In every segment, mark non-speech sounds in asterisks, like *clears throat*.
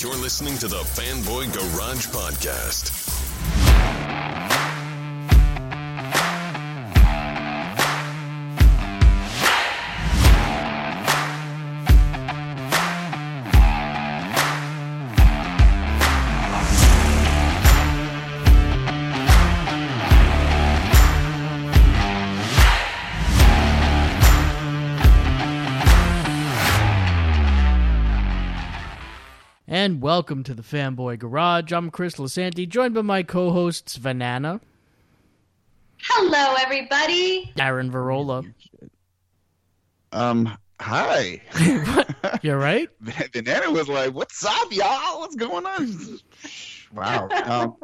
You're listening to the Fanboy Garage Podcast. And welcome to the Fanboy Garage. I'm Chris Lasanti, joined by my co-hosts Banana, Hello, everybody. Aaron Varola. Um, hi. *laughs* You're right. *laughs* Banana was like, "What's up, y'all? What's going on?" Wow. Um,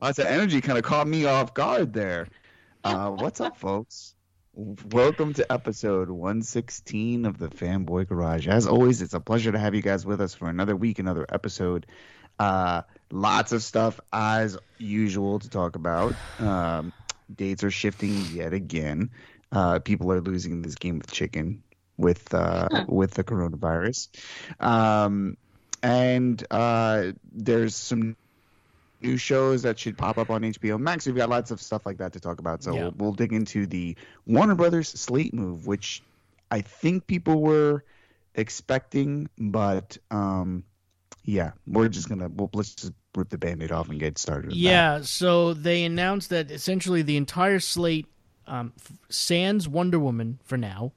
lots of energy kind of caught me off guard there. Uh, what's up, folks? Welcome to episode 116 of the Fanboy Garage. As always, it's a pleasure to have you guys with us for another week, another episode. Uh, lots of stuff as usual to talk about. Um, dates are shifting yet again. Uh, people are losing this game of chicken with uh, with the coronavirus, um, and uh, there's some new shows that should pop up on HBO Max. We've got lots of stuff like that to talk about. So Yeah. we'll, we'll dig into the Warner Brothers slate move, which I think people were expecting, but um, yeah, we're just gonna we'll, let's just rip the band-aid off and get started. with that. Yeah, so they announced that essentially the entire slate, um, sans Wonder Woman for now.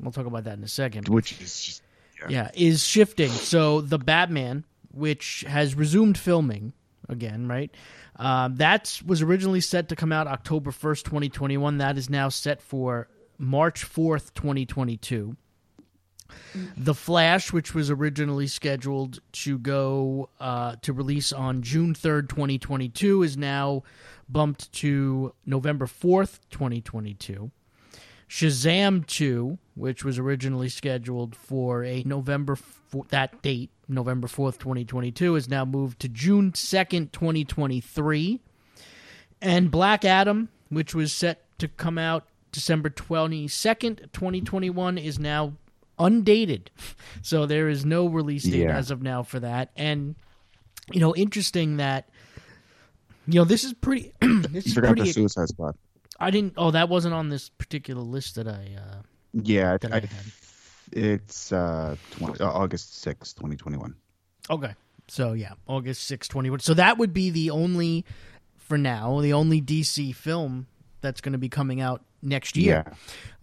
We'll talk about that in a second. which is just Yeah, is shifting. So the Batman, which has resumed filming again, right? Um, that was originally set to come out October first, twenty twenty one. That is now set for March fourth, twenty twenty two. The Flash, which was originally scheduled to go uh, to release on June third, twenty twenty two, is now bumped to November fourth, twenty twenty two. Shazam 2, which was originally scheduled for a November f- that date, November 4th, 2022, is now moved to June 2nd, 2023. And Black Adam, which was set to come out December 22nd, 2021, is now undated. *laughs* So there is no release date Yeah. as of now for that. And you know, interesting that you know, this is pretty *clears throat* this you is forgot pretty the Suicide Squad. I didn't. Oh, that wasn't on this particular list that I. Uh, Yeah, That I, I it's uh, 20, uh, August sixth, 2021. okay, so yeah, August 6, 21. So that would be the only, for now, the only DC film that's going to be coming out next year. Yeah.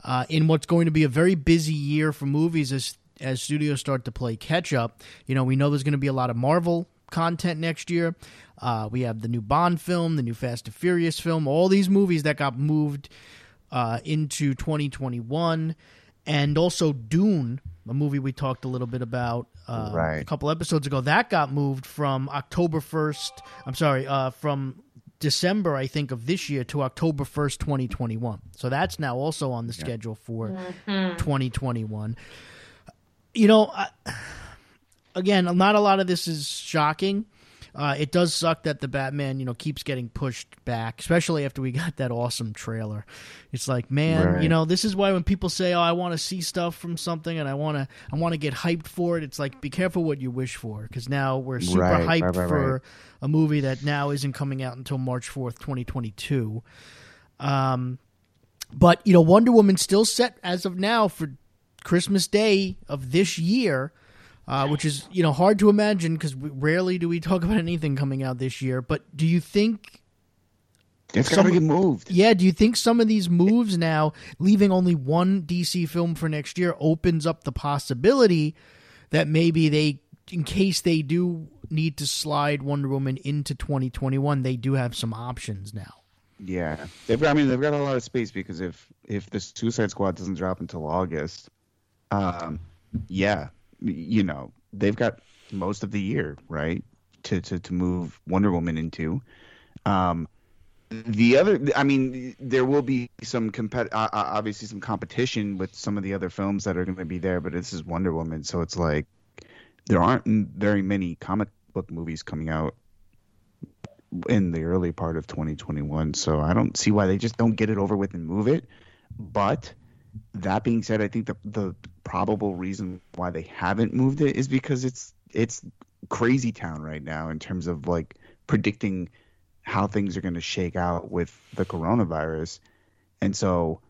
Uh, in what's going to be a very busy year for movies as as studios start to play catch up. You know, we know there's going to be a lot of Marvel content next year. Uh, we have the new Bond film, the new Fast and Furious film, all these movies that got moved uh, into 2021, and also Dune, a movie we talked a little bit about uh, Right. a couple episodes ago. That got moved from October 1st. I'm sorry, uh, from December, I think, of this year to October 1st, 2021. So that's now also on the schedule for 2021. You know, I, again, not a lot of this is shocking. Uh, it does suck that the Batman, you know, keeps getting pushed back, especially after we *laughs* got that awesome trailer. It's like, man, Right. you know, this is why when people say, "Oh, I want to see stuff from something and I want to, I want to get hyped for it," it's like, be careful what you wish for, because now we're super Right, hyped right, for a movie that now isn't coming out until March fourth, twenty twenty two. Um, but you know, Wonder Woman still set as of now for Christmas Day of this year, uh, which is you know hard to imagine because rarely do we talk *laughs* about anything coming out this year. But do you think? It's got to get moved. Yeah, do you think some of these moves now, leaving only one DC film for next year, opens up the possibility that maybe they, in case they do need to slide Wonder Woman into 2021, they do have some options now. Yeah, they've got. I mean, they've got a lot of space because if if the Suicide Squad doesn't drop until August, um, yeah, you know, they've got most of the year, right, to to to move Wonder Woman into. Um, the other, I mean, there will be some compet, obviously some competition with some of the other films that are going to be there, but this is Wonder Woman, so it's like there aren't very many comic book movies coming out in the early part of 2021. So I don't see why they just don't get it over with and move it. But that being said, I think the the probable reason why they haven't moved it is because it's it's crazy town right now in terms of like predicting how things are going to shake out with the coronavirus. And so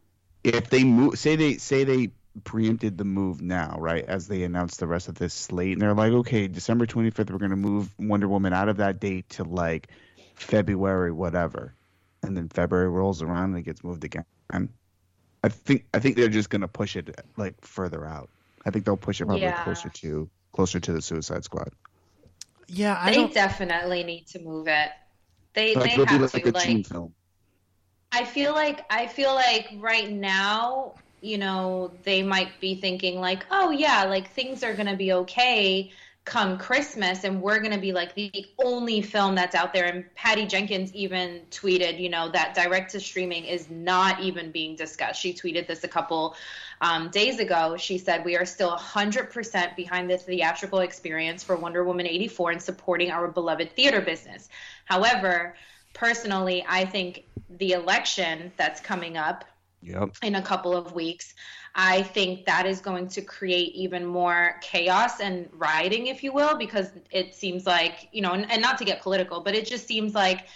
if they move say they say they preempted the move now, right? As they announced the rest of this slate and they're like, "Okay, December 25th we're going to move Wonder Woman out of that date to like February whatever." And then February rolls around and it gets moved again. I think I think they're just going to push it like further out. I think they'll push it probably Yeah. closer to closer to the Suicide Squad. Yeah, I They don't. definitely need to move it. They Like they it'll be have like to. a June Like film. I feel like I feel like right now, you know, they might be thinking like, oh yeah, like things are gonna be okay come Christmas, and we're gonna be like the only film that's out there. And Patty Jenkins even tweeted, you know, that direct to streaming is not even being discussed. She tweeted this a couple um, days ago. She said, We are still 100% behind the theatrical experience for Wonder Woman 84 and supporting our beloved theater business. However, personally, I think the election that's coming up Yep. in a couple of weeks, I think that is going to create even more chaos and rioting, if you will, because it seems like, you know, and, and not to get political, but it just seems like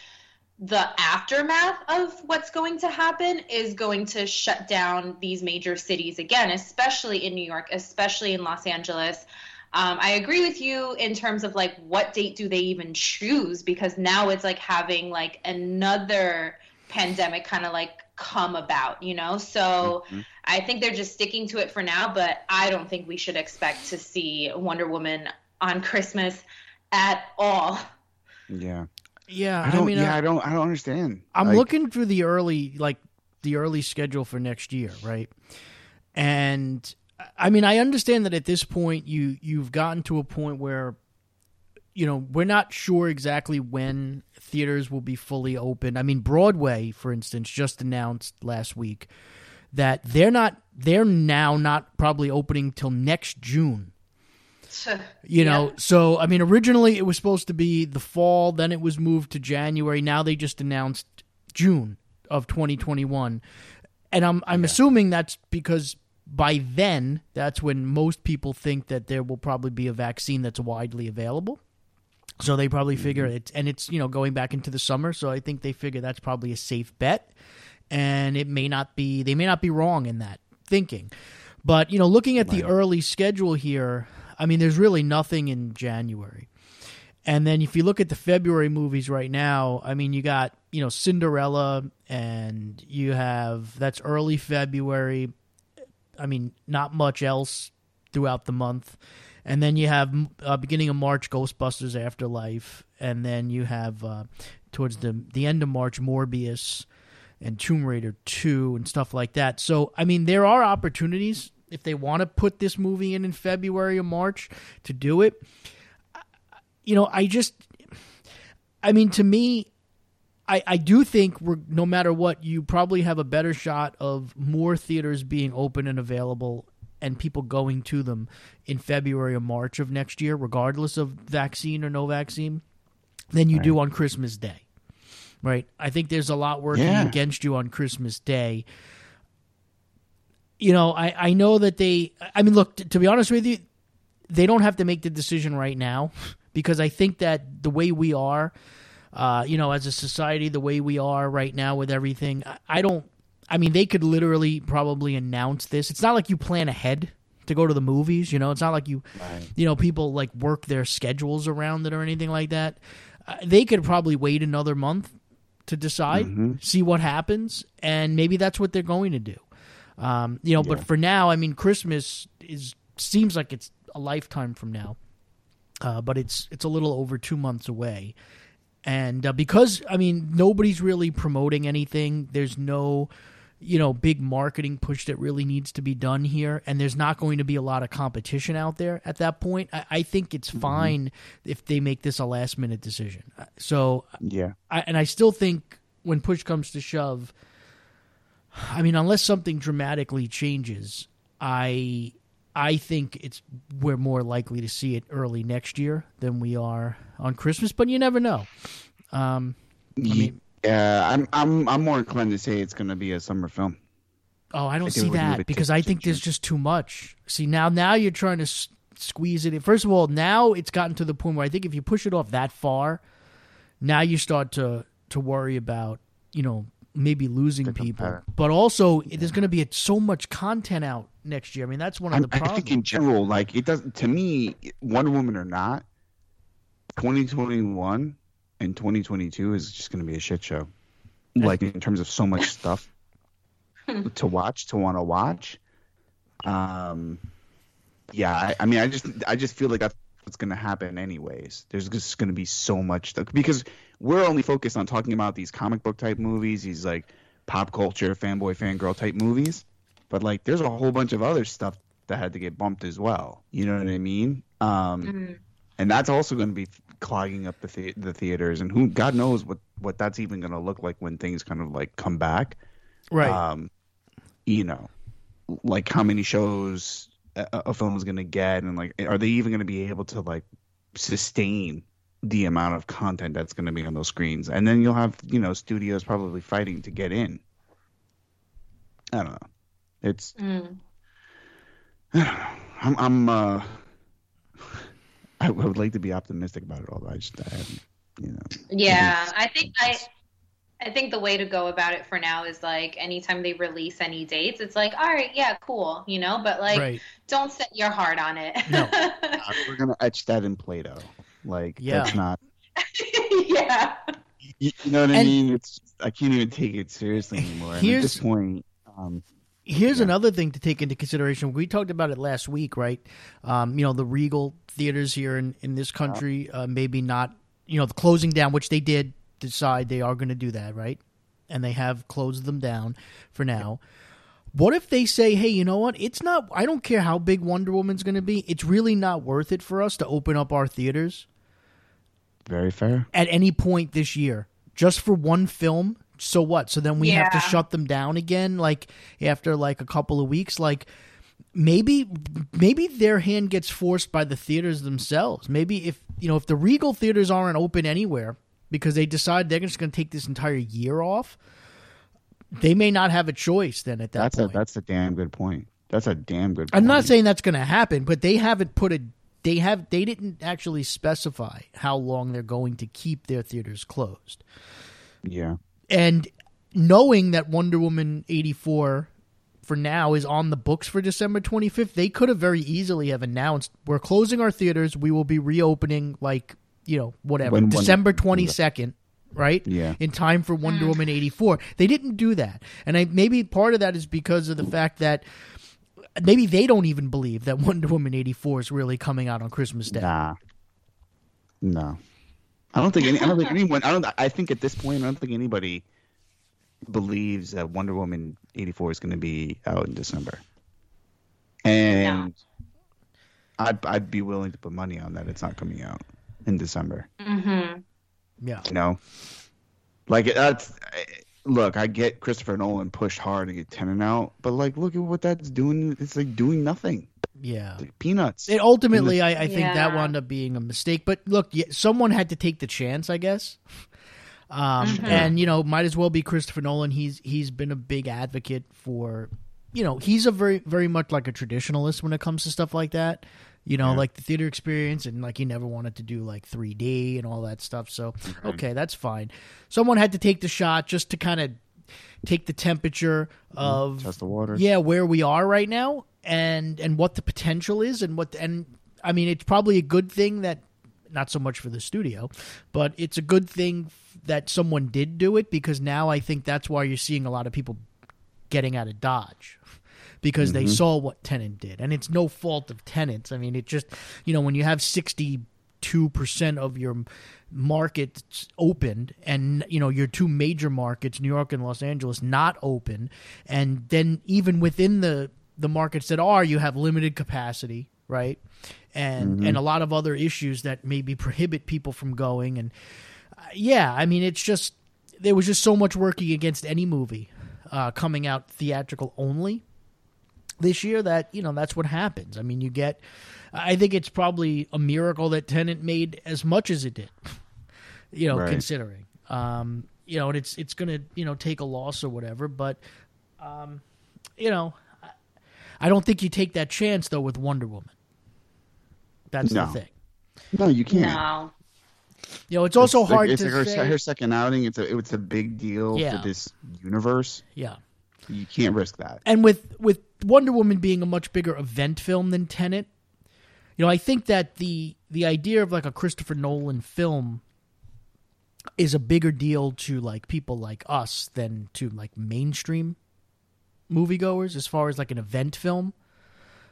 the aftermath of what's going to happen is going to shut down these major cities again, especially in New York, especially in Los Angeles. Um, I agree with you in terms of like what date do they even choose because now it's like having like another pandemic kind of like come about, you know? So Mhm. I think they're just sticking to it for now, but I don't think we should expect to see Wonder Woman on Christmas at all. Yeah. yeah, I don't. mean, yeah, I, I don't. I don't understand. I'm Like, looking through the early like the early schedule for next year, right? And I mean, I understand that at this point you you've gotten to a point where you know, we're not sure exactly when theaters will be fully open. I mean, Broadway, for instance, just announced last week that they're not they're now not probably opening till next June. You know, Yeah. so I mean, originally it was supposed to be the fall, then it was moved to January. Now they just announced June of 2021, and I'm I'm assuming that's because by then that's when most people think that there will probably be a vaccine that's widely available. So they probably figure mm-hmm. it's and it's you know going back into the summer, so I think they figure that's probably a safe bet, and it may not be they may not be wrong in that thinking, but you know looking at the early schedule here, I mean there's really nothing in January, and then if you look at the February movies right now, I mean you got you know Cinderella and you have that's early February, I mean not much else throughout the month. And then you have uh, beginning of March Ghostbusters Afterlife, and then you have uh, towards the the end of March Morbius and Tomb Raider two and stuff like that. So I mean, there are opportunities if they want to put this movie in in February or March to do it. You know, I just, I mean, to me, I, I do think we're no matter what, you probably have a better shot of more theaters being open and available and people going to them in February or March of next year, regardless of vaccine or no vaccine, than you do on Christmas Day. Right? I think there's a lot working Yeah. against you on Christmas Day. You know, I, I know that they, I mean, look, t- to be honest with you, they don't have to make the decision right now *laughs* because I think that the way we are, uh, you know, as a society, the way we are right now with everything, I, I don't. I mean, they could literally probably announce this. It's not like you plan ahead to go to the movies. You know, it's not like you, you know, people like work their schedules around it or anything like that. Uh, they could probably wait another month to decide, see what happens, and maybe that's what they're going to do. Um, you know, but for now, I mean, Christmas is seems like it's a lifetime from now, uh, but it's it's a little over two months away, and uh, because I mean nobody's really promoting anything. There's no you know big marketing push that really needs to be done here, and there's not going to be a lot of competition out there at that point. I, I think it's fine if they make this a last minute decision. Uh, So Yeah. I, and I still think when push comes to shove, I mean, unless something dramatically changes, I I think it's we're more likely to see it early next year than we are on Christmas. But you never know. Um, I mean, Yeah, I'm I'm I'm more inclined to say it's going to be a summer film. oh, I don't think they see that because I think there's just too much. See now, now you're trying to s- squeeze it in. First of all, now it's gotten to the point where I think if you push it off that far, now you start to to worry about you know maybe losing The people. competitor. But also, there's going to be so much content out next year. I mean, that's one of I, the I think in general, like it doesn't to me, Wonder Woman or not, 2021 and 2022 is just going to be a shit show. Like in terms of so much *laughs* stuff *laughs* to watch, to want to watch. Um, yeah, I, I mean, I just, I just feel like that's what's going to happen anyways. There's just going to be so much stuff because we're only focused on talking about these comic book type movies, these like pop culture fanboy fangirl type movies. But like, there's a whole bunch of other stuff that had to get bumped as well. You know what I mean? Um, Mhm. and that's also going to be clogging up the the the theaters, and who God knows what what that's even going to look like when things kind of like come back. right. Um, you know, like how many shows a, a film is going to get, and like, are they even going to be able to like sustain the amount of content that's going to be on those screens? And then you'll have you know studios probably fighting to get in. I don't know. It's Mm. *sighs* I'm I'm uh I would like to be optimistic about it, although I just I haven't, you know. Yeah, I think I I think the way to go about it for now is like anytime they release any dates, it's like, all right, yeah, cool, you know, but like right. don't set your heart on it. No. *laughs* We're gonna etch that in Play-Doh. Like Yeah. that's not. *laughs* yeah. You, you know what I mean? It's I can't even take it seriously anymore. And at this point, um, Here's Yeah. another thing to take into consideration. We talked about it last week, right? Um, you know, the Regal theaters here in, in this country, uh, maybe not, you know, the closing down, which they did decide they are going to do that, right? And they have closed them down for now. What if they say, hey, you know what? It's not, I don't care how big Wonder Woman's going to be. It's really not worth it for us to open up our theaters very fair. at any point this year just for one film so what so then we have to shut them down again like after like a couple of weeks like maybe maybe their hand gets forced by the theaters themselves maybe if you know if the regal theaters aren't open anywhere because they decide they're just going to take this entire year off they may not have a choice then at that That's point a that's a damn good point. That's a damn good. I'm not saying that's going to happen, but they haven't put a they have they didn't actually specify how long they're going to keep their theaters closed. Yeah. And knowing that Wonder Woman 84 for now is on the books for December 25th, they could have very easily have announced we're closing our theaters, we will be reopening like, you know, whatever, When Wonder- December 22nd, right? Yeah. In time for Wonder Woman 84. They didn't do that. And I maybe part of that is because of the fact that maybe they don't even believe that Wonder Woman 84 is really coming out on Christmas Day. Nah. No. I don't think any. I don't think *laughs* anyone. I don't. I think at this point, I don't think anybody believes that Wonder Woman eighty four is going to be out in December. And I'd I'd be willing to put money on that it's not coming out in December. Mm-hmm. Yeah. You know, like that's. Look, I get Christopher Nolan pushed hard to get Tenet out, but like, look at what that's doing. It's like doing nothing. Yeah. It's like peanuts. It ultimately, I, I think that wound up being a mistake. But look, someone had to take the chance, I guess. *laughs* Um, Mhm. And you know, might as well be Christopher Nolan. He's he's been a big advocate for, you know, he's a very very much like a traditionalist when it comes to stuff like that. You know, Yeah. like the theater experience, and like he never wanted to do like 3D and all that stuff. So okay, that's fine. Someone had to take the shot just to kind of take the temperature mm-hmm. of Test the waters. yeah where we are right now and and what the potential is and what and i mean it's probably a good thing that not so much for the studio but it's a good thing that someone did do it because now i think that's why you're seeing a lot of people getting out of dodge *laughs* because they mm-hmm. saw what Tenet did. And it's no fault of Tenet's i mean it just you know when you have 62% of your markets opened and you know your two major markets new york and los angeles not open. And then even within the the markets that are you have limited capacity right? And and a lot of other issues that maybe prohibit people from going. And uh, yeah i mean it's just there was just so much working against any movie uh, coming out theatrical only this year that you know that's what happens i mean you get i think it's probably a miracle that Tenet made as much as it did *laughs* you know Right. considering um you know and it's it's gonna you know take a loss or whatever but um you know I- i don't think you take that chance though with wonder woman That's No. the thing. No, you can't. No. You know, it's also It's like- hard it's to like her, say. her second outing. It's a it's a big deal Yeah. for this universe. yeah. You can't risk that. and with with Wonder Woman being a much bigger event film than Tenet, you know, I think that the the idea of like a Christopher Nolan film is a bigger deal to like people like us than to like mainstream moviegoers as far as like an event film.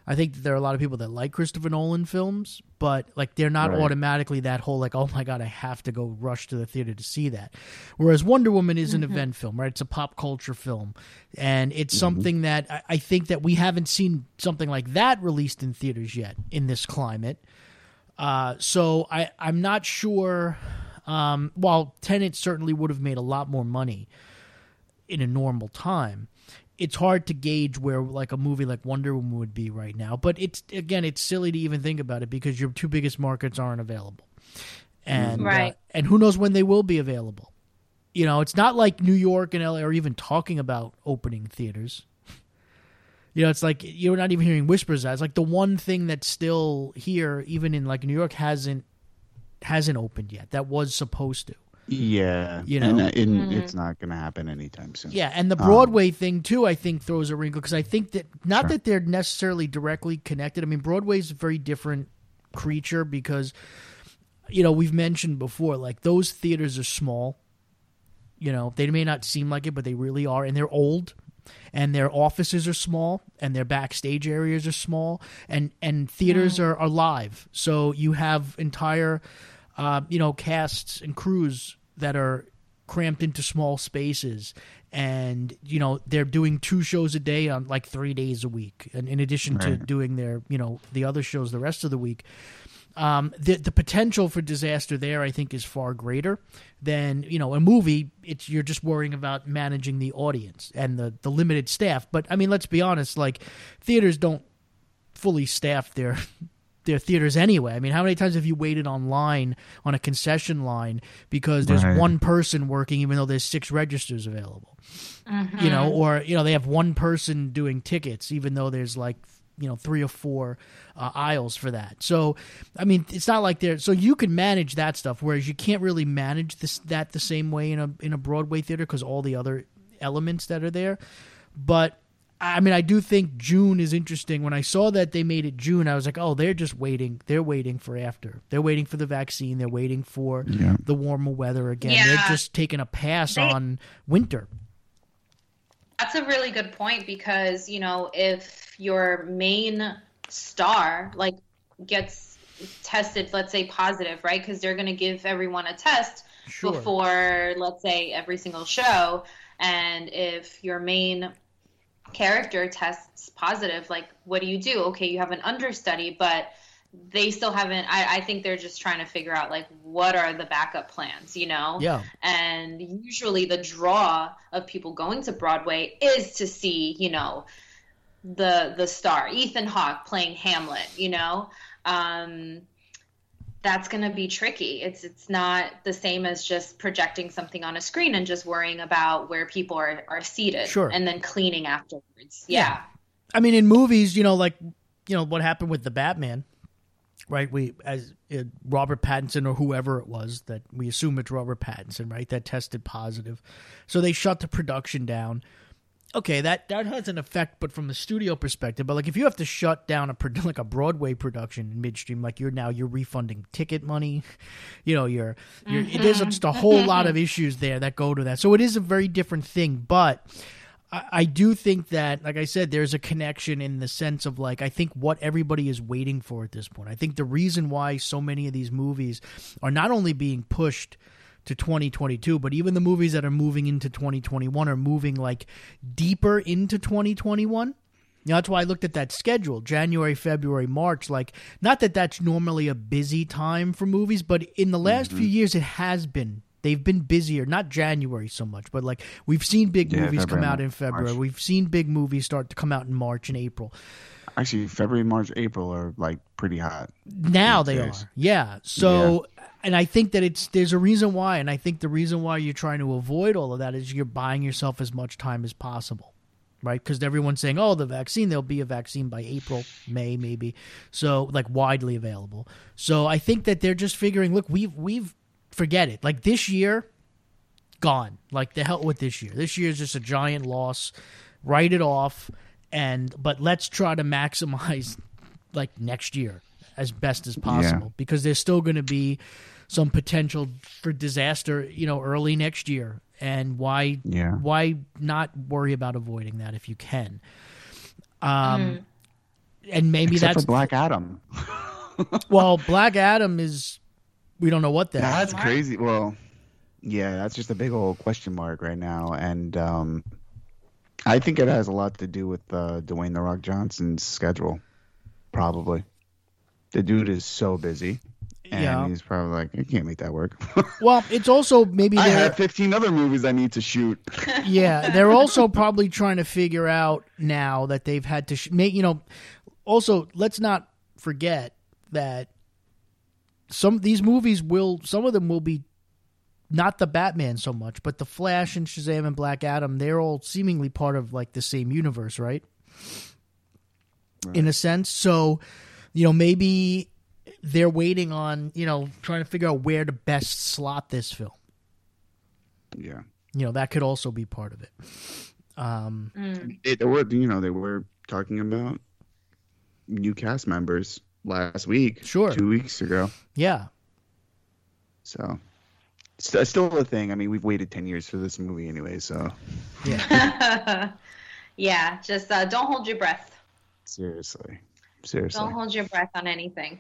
I think that there are a lot of people that like Christopher Nolan films, but like they're not Right. automatically that whole like, oh my god, I have to go rush to the theater to see that. Whereas Wonder Woman is an event film, right? It's a pop culture film, and it's something that I, I think that we haven't seen something like that released in theaters yet in this climate. Uh, so I I'm not sure. Um, while Tenet certainly would have made a lot more money in a normal time, it's hard to gauge where like a movie like Wonder Woman would be right now. But it's again, it's silly to even think about it because your two biggest markets aren't available, and Right. uh, and who knows when they will be available. You know, it's not like New York and LA are even talking about opening theaters. *laughs* You know, it's like you're not even hearing whispers. that. It's like the one thing that's still here, even in like New York, hasn't hasn't opened yet. That was supposed to. Yeah, You and, know? and it's not going to happen anytime soon. Yeah, and the Um, Broadway thing too, I think throws a wrinkle because I think that not Sure. that they're necessarily directly connected. I mean, Broadway's a very different creature because you know we've mentioned before, like those theaters are small. You know, they may not seem like it, but they really are, and they're old, and their offices are small, and their backstage areas are small, and and theaters are, are live, so you have entire, uh, you know, casts and crews that are cramped into small spaces and you know they're doing two shows a day on like three days a week and in addition to doing their you know the other shows the rest of the week um, the the potential for disaster there, I think, is far greater than you know a movie. It's you're just worrying about managing the audience and the the limited staff. But I mean, let's be honest, like theaters don't fully staff their *laughs* their theaters anyway. I mean, how many times have you waited online on a concession line because there's Right. one person working even though there's six registers available? You know, or you know they have one person doing tickets even though there's like you know three or four uh, aisles for that. So, I mean, it's not like they're so you can manage that stuff, whereas you can't really manage this that the same way in a in a Broadway theater because all the other elements that are there. But I mean, I do think June is interesting. When I saw that they made it June, I was like, oh, they're just waiting. They're waiting for after. They're waiting for the vaccine. They're waiting for Yeah. the warmer weather again. Yeah. They're just taking a pass They- on winter. That's a really good point because, you know, if your main star like gets tested, let's say positive, right? Because they're going to give everyone a test Sure. before, let's say, every single show. And if your main character tests positive, like, what do you do? Okay, you have an understudy, but they still haven't. I, I think they're just trying to figure out, like, what are the backup plans, you know? Yeah. and usually the draw of people going to Broadway is to see, you know, the the star Ethan Hawke playing Hamlet. You know, um, that's going to be tricky. It's it's not the same as just projecting something on a screen and just worrying about where people are are seated, Sure. and then cleaning afterwards. Yeah. Yeah, I mean, in movies, you know, like you know what happened with the Batman, right? We as uh, Robert Pattinson or whoever it was that we assume it's Robert Pattinson, right? That tested positive, so they shut the production down. Okay, that that has an effect, but from the studio perspective, but like if you have to shut down a *laughs* like a Broadway production in midstream, like you're now you're refunding ticket money, *laughs* you know, you're you're there's just a whole lot of mm-hmm. issues there that go to that. So it is a very different thing, but. I, I do think that, like I said, there's a connection in the sense of like I think what everybody is waiting for at this point. I think the reason why so many of these movies are not only being pushed to 2022, but even the movies that are moving into 2021 are moving like deeper into 2021. You know, that's why I looked at that schedule January, February, March. Like, not that that's normally a busy time for movies, but in the last few mm-hmm. years, it has been. They've been busier, not January so much, but like we've seen big Yeah, movies come out in February. March. We've seen big movies start to come out in March and April. Actually, February, March, April are like pretty hot. Now they days. are. Yeah. So and I think that it's there's a reason why and I think the reason why you're trying to avoid all of that is you're buying yourself as much time as possible. right? Because everyone's saying, "Oh, the vaccine, there'll be a vaccine by April, May, maybe." So, like widely available. So, I think that they're just figuring, look, we've we've forget it. Like this year, gone. Like the hell with this year. This year is just a giant loss. Write it off, and but let's try to maximize like next year as best as possible because there's still going to be some potential for disaster, you know, early next year. And why Yeah. why not worry about avoiding that if you can? Um and maybe Except that's for Black Adam. *laughs* well, Black Adam is we don't know what that. That's Mark? crazy. Well, yeah, that's just a big old question mark right now, and um, I think it has a lot to do with uh, Dwayne the Rock Johnson's schedule. Probably, the dude is so busy, and Yeah. he's probably like, I can't make that work. *laughs* Well, it's also maybe I they're have 15 other movies I need to shoot. *laughs* yeah, they're also probably trying to figure out now that they've had to sh- make. You know, also let's not forget that some these movies will some of them will be not the Batman so much, but the Flash and Shazam and Black Adam. They're all seemingly part of like the same universe, right? In a sense, so you know maybe they're waiting on you know trying to figure out where to best slot this film Yeah, you know that could also be part of it um Mm. it, they were you know they were talking about new cast members last week, Sure. two weeks ago. yeah So it's it's still a thing. I mean, we've waited 10 years for this movie anyway, so yeah *laughs* yeah, just uh, don't hold your breath. seriously. Seriously. Don't hold your breath on anything.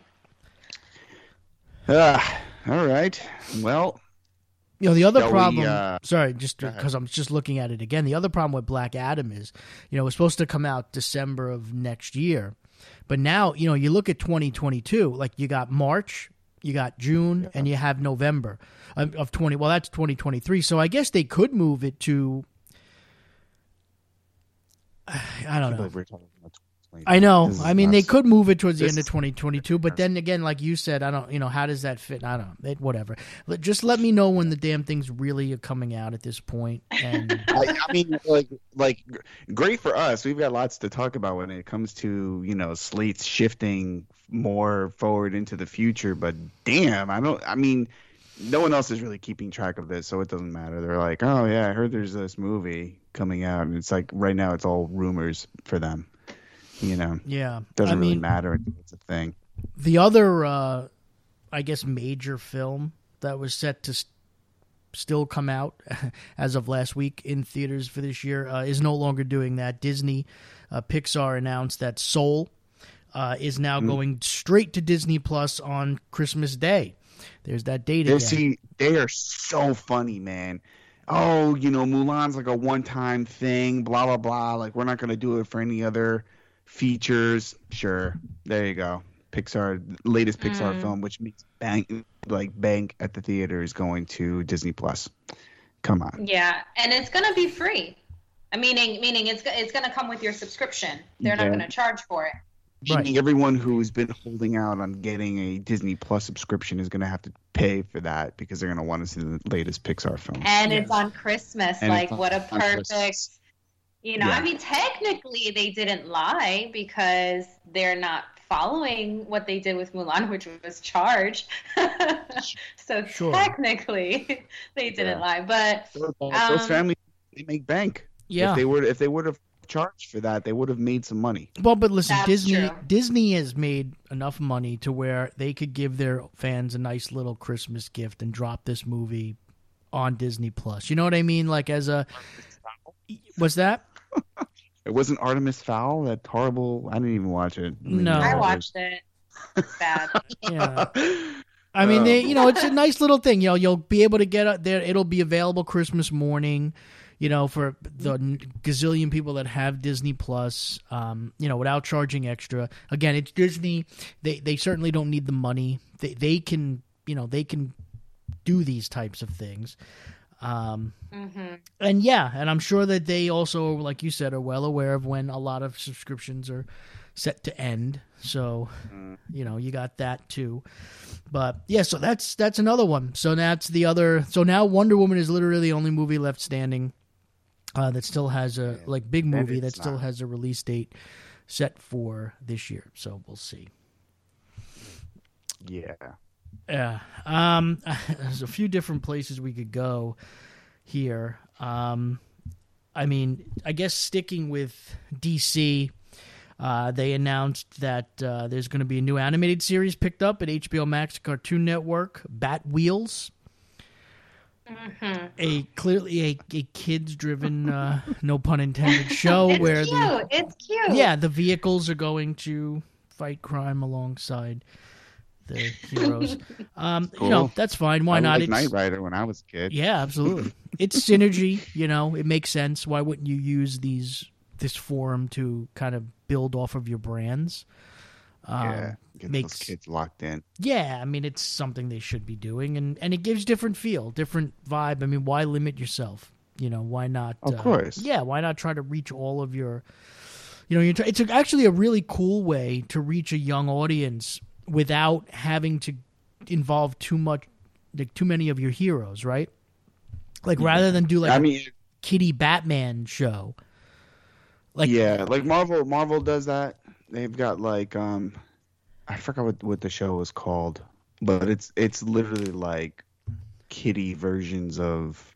Ah, all right. Well, you know the other Shall we, problem uh, sorry just because i'm just looking at it again the other problem with black adam is you know it's supposed to come out december of next year but now you know you look at 2022 like you got march you got june and you have november of, of 20 well that's 2023 so i guess they could move it to *sighs* i don't know we're talking about 2020. I know. I mean, they could move it towards the end of 2022, but then again, like you said, I don't. You know, how does that fit? I don't. It, whatever. Just let me know when the damn things really are coming out at this point. And *laughs* I, I mean, like, like, great for us. We've got lots to talk about when it comes to you know slates shifting more forward into the future. But damn, I don't. I mean, no one else is really keeping track of this, so it doesn't matter. They're like, oh yeah, I heard there's this movie coming out, and it's like right now it's all rumors for them. You know, yeah, doesn't I really mean, matter until it's a thing. the other, uh, I guess, major film that was set to s still come out *laughs* as of last week in theaters for this year uh, is no longer doing that. Disney, uh, Pixar announced that Soul uh, is now Mm. going straight to Disney Plus on Christmas Day. There's that date again. see they are so funny, man. Oh, you know, Mulan's like a one-time thing, blah blah blah. Like we're not gonna do it for any other features. Sure, there you go. Pixar, latest Pixar Mm. film, which means bank like bank at the theater, is going to Disney Plus. Come on, Yeah, and it's gonna be free. I meaning, meaning it's it's gonna come with your subscription. They're not gonna charge for it. Right. Meaning everyone who's been holding out on getting a Disney Plus subscription is gonna have to pay for that because they're gonna want to see the latest Pixar film. And Yes. it's on Christmas. And like, on- what a perfect. Christmas. You know, Yeah. I mean, technically they didn't lie because they're not following what they did with Mulan, which was charge. *laughs* so Sure. technically *laughs* they didn't Yeah. lie, but Those, those Um, families they make bank. yeah. If they would if they would have charged for that, they would have made some money. Well, but listen, That's Disney true. Disney has made enough money to where they could give their fans a nice little Christmas gift and drop this movie on Disney Plus. You know what I mean? Like as a was that? It wasn't Artemis Fowl, that horrible. I didn't even watch it. I mean, No. I watched it. It's bad. *laughs* Yeah. I mean, they, Oh. you know, it's a nice little thing. You know, you'll be able to get it there. It'll be available Christmas morning. You know, for the gazillion people that have Disney Plus, um, you know, without charging extra. Again, it's Disney. They they certainly don't need the money. They they can you know they can do these types of things. Um, hmm and yeah, and I'm sure that they also, like you said, are well aware of when a lot of subscriptions are set to end. So, you know, you got that too. But yeah, so that's that's another one. So that's the other. So now Wonder Woman is literally the only movie left standing. uh, that still has a like big movie that still not. has a release date set for this year. So we'll see. Yeah. Yeah. Um, *laughs* there's a few different places we could go here. Um, I mean, I guess sticking with DC, uh, they announced that uh, there's going to be a new animated series picked up at HBO Max Cartoon Network, Batwheels. A clearly a, a kids driven, uh, no pun intended, *laughs* show It's where cute. the It's cute. yeah the vehicles are going to fight crime alongside the heroes. *laughs* Um, You know that's fine. Why I not? Like It's- Knight Rider when I was a kid. yeah, *laughs* absolutely. It's synergy, you know, it makes sense. Why wouldn't you use these this forum to kind of build off of your brands? Um, yeah. Get makes those kids locked in. yeah, I mean it's something they should be doing and and it gives different feel, different vibe. I mean, why limit yourself? You know, why not Of uh, course. Yeah, why not try to reach all of your you know, it's actually a really cool way to reach a young audience without having to involve too much like too many of your heroes, right? Like rather than do like I a mean, kitty Batman show. Like yeah, like Marvel. Marvel does that. They've got like um, I forgot what what the show was called, but it's it's literally like kitty versions of.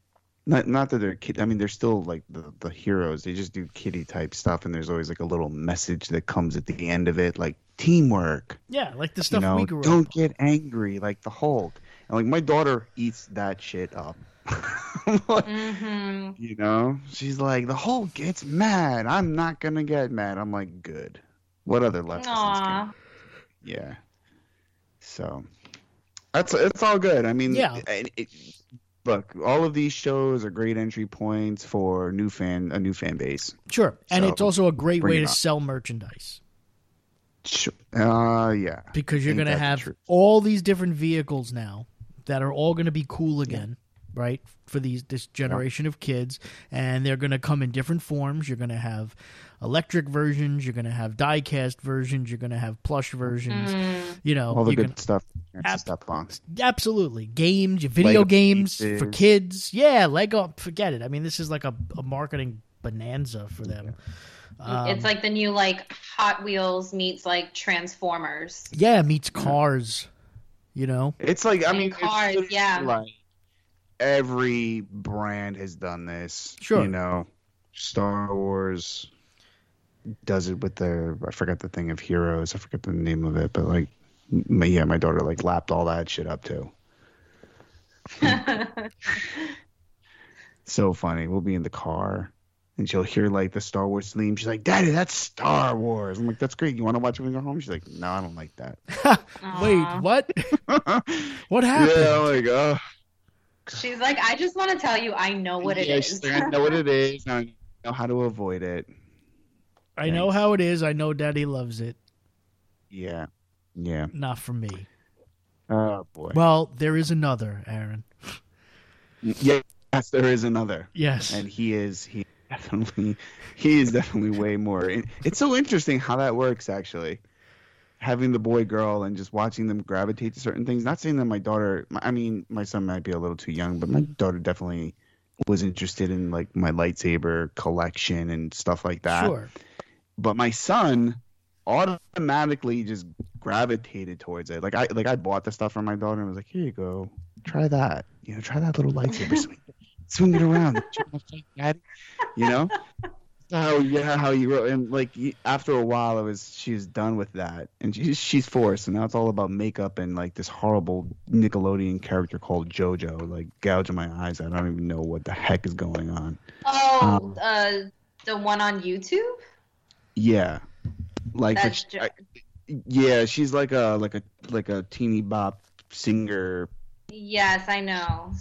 Not not that they're kid. I mean, they're still like the the heroes. They just do kitty type stuff, and there's always like a little message that comes at the end of it, like teamwork. yeah, like the You stuff know, we grew don't up. get angry like the Hulk. And like my daughter eats that shit up. I'm *laughs* like, hmm you know, she's like, the Hulk gets mad. I'm not gonna get mad. I'm like, good. What other lessons? Can... Yeah. So that's it's all good. I mean, Yeah. it- it- look, all of these shows are great entry points for new fan a new fan base. Sure. And So, it's also a great way to on. sell merchandise Sure. Uh, yeah. because you're going to have truth? all these different vehicles now that are all going to be cool again, right? For these this generation of kids and they're going to come in different forms. You're going to have electric versions, you're going to have die-cast versions, you're going to have plush versions, you know, All the good gonna- stuff. Ab- step on. Absolutely. Games, your video Lego games for kids. Yeah, Lego, forget it. I mean, this is like a, a marketing bonanza for them. Um, it's like the new like Hot Wheels meets like Transformers. yeah, meets cars, you know? It's like I And mean, cars, literally yeah. Like every brand has done this. Sure. You know, Star Wars does it with their I forgot the thing of heroes. I forget the name of it, but like, m- yeah, my daughter like lapped all that shit up too. *laughs* So funny. We'll be in the car. And she'll hear like the Star Wars theme. She's like, "Daddy, that's Star Wars." I'm like, "That's great. You want to watch it when you go home?" She's like, "No, I don't like that." *laughs* Wait, what? *laughs* What happened? yeah, I'm like, oh, She's like, I just want to tell you, I know what it yeah, is. she's like, I know what it *laughs* is. and I know how to avoid it. I know how it is. I know Daddy loves it. Yeah, yeah. Not for me. Oh boy. Well, there is another, Aaron. yes, there is another, Yes. and he is he definitely he is definitely way more. It's so interesting how that works actually. Having the boy girl and just watching them gravitate to certain things. Not saying that my daughter. I mean, my son might be a little too young, but my daughter definitely was interested in like my lightsaber collection and stuff like that. Sure. but my son automatically just gravitated towards it. Like I like I bought the stuff for my daughter and was like, "Here you go, try that. You know, try that little lightsaber *laughs* swing, swing it around, You know, how yeah, how you wrote and like after a while, it was she was done with that, and she's she's four, so now it's all about makeup and like this horrible Nickelodeon character called JoJo, like gouging my eyes. I don't even know what the heck is going on. Oh, Um, uh, the one on YouTube. Yeah, like That's Jo- I- yeah, she's like a like a like a teeny bop singer, Yes, I know.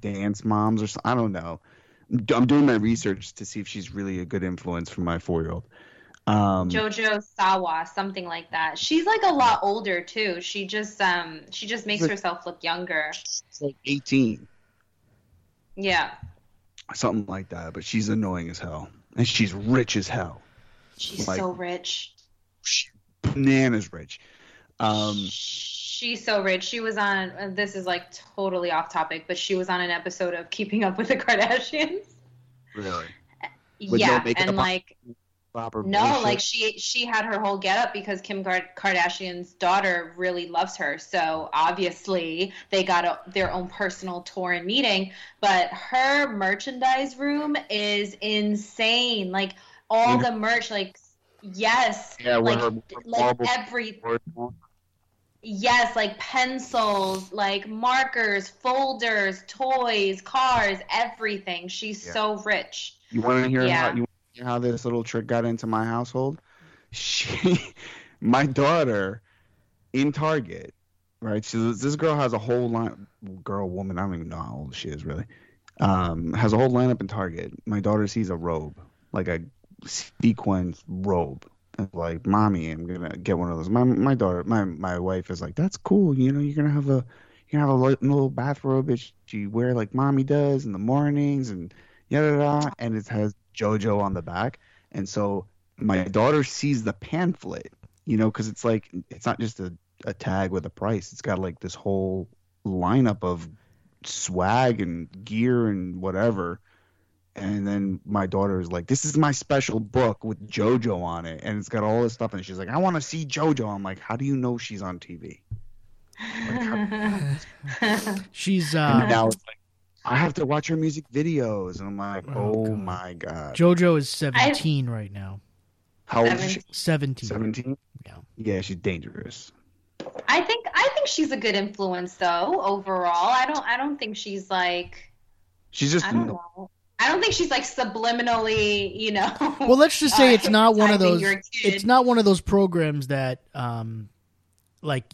Dance moms or something. I don't know. I'm doing my research to see if she's really a good influence for my four year old. Um, Jojo Siwa, something like that. She's like a lot older too. She just um she just makes Like- herself look younger. she's like 18, Yeah. something like that. But she's annoying as hell, and she's rich as hell. She's Like- so rich. She- bananas rich. Um, She's so rich. She was on uh, this is like totally off topic, but she was on an episode of Keeping Up with the Kardashians. really. *laughs* With yeah, makeup and like no, like she she had her whole get up because Kim Kardashian's daughter really loves her. So obviously they got a, their own personal tour and meeting. But her merchandise room is insane. Like all In- the merch, like yes, yeah, like her, her like every Yes, like pencils, like markers, folders, toys, cars, everything. She's Yeah. so rich. You want to hear Yeah. how you hear how this little trick got into my household? She, *laughs* my daughter, in Target, right? So this, girl has a whole line. Girl, woman, I don't even know how old she is really. Um, has a whole lineup in Target. My daughter sees a robe, like a sequin robe. Like, mommy, I'm gonna get one of those. My my daughter, my my wife is like, that's cool. You know, you're gonna have a gonna have a little bathrobe that you wear like mommy does in the mornings and yada yada. And it has JoJo on the back. And so my daughter sees the pamphlet, you know, because it's like it's not just a, a tag with a price. It's got like this whole lineup of swag and gear and whatever. And then my daughter is like, "This is my special book with JoJo on it, and it's got all this stuff." And she's like, "I want to see JoJo." I'm like, "How do you know she's on TV?" *laughs* She's And uh, now it's like, I have to watch her music videos, and I'm like, Oh, "Oh, God. my god!" JoJo is 17 right now. How old is she? 17. Seventeen. Yeah. Yeah, she's dangerous. I think I think she's a good influence though overall. I don't I don't think she's like She's just I don't know. I don't think she's like subliminally, you know. *laughs* Well, let's just say uh, it's not one of those. It's not one of those programs that, um, like,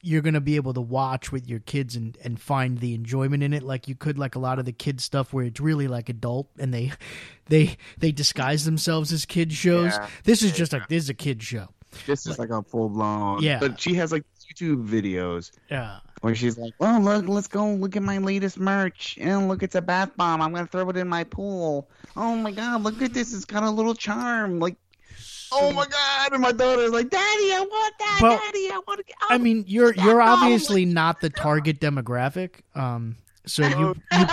you're gonna be able to watch with your kids and and find the enjoyment in it, like you could like a lot of the kids stuff where it's really like adult and they, *laughs* they they disguise themselves as kid shows. Yeah. This is just like this is a kid show. This is like a full blown. Yeah. But she has like YouTube videos Yeah. where she's like, "Oh look, let's go look at my latest merch. And look, it's a bath bomb. I'm gonna throw it in my pool. Oh my god, look at this. It's got a little charm. Like, oh my god. And my daughter's like, Daddy, I want that. Well, Daddy, I want to. I mean, you're you're bomb. obviously not the *laughs* target demographic. Um, so *laughs* you you,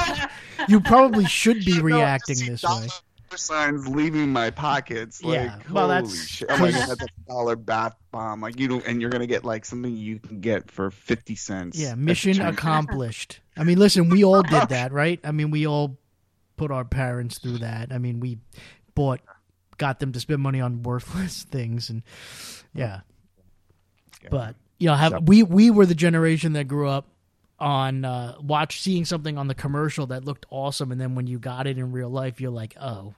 you probably should be *laughs* reacting this way. Signs leaving my pockets. Like, Yeah, well, holy that's- shit. Oh my 'cause- *laughs* god, that's a dollar bath bomb. Like you don't, and you're gonna get like something you can get for fifty cents. Yeah, mission accomplished. I mean, listen, we all did that, right? I mean, we all put our parents through that. I mean, we bought, got them to spend money on worthless *laughs* things, and yeah. But you know, have we we were the generation that grew up on uh watch seeing something on the commercial that looked awesome, and then when you got it in real life, you're like, oh.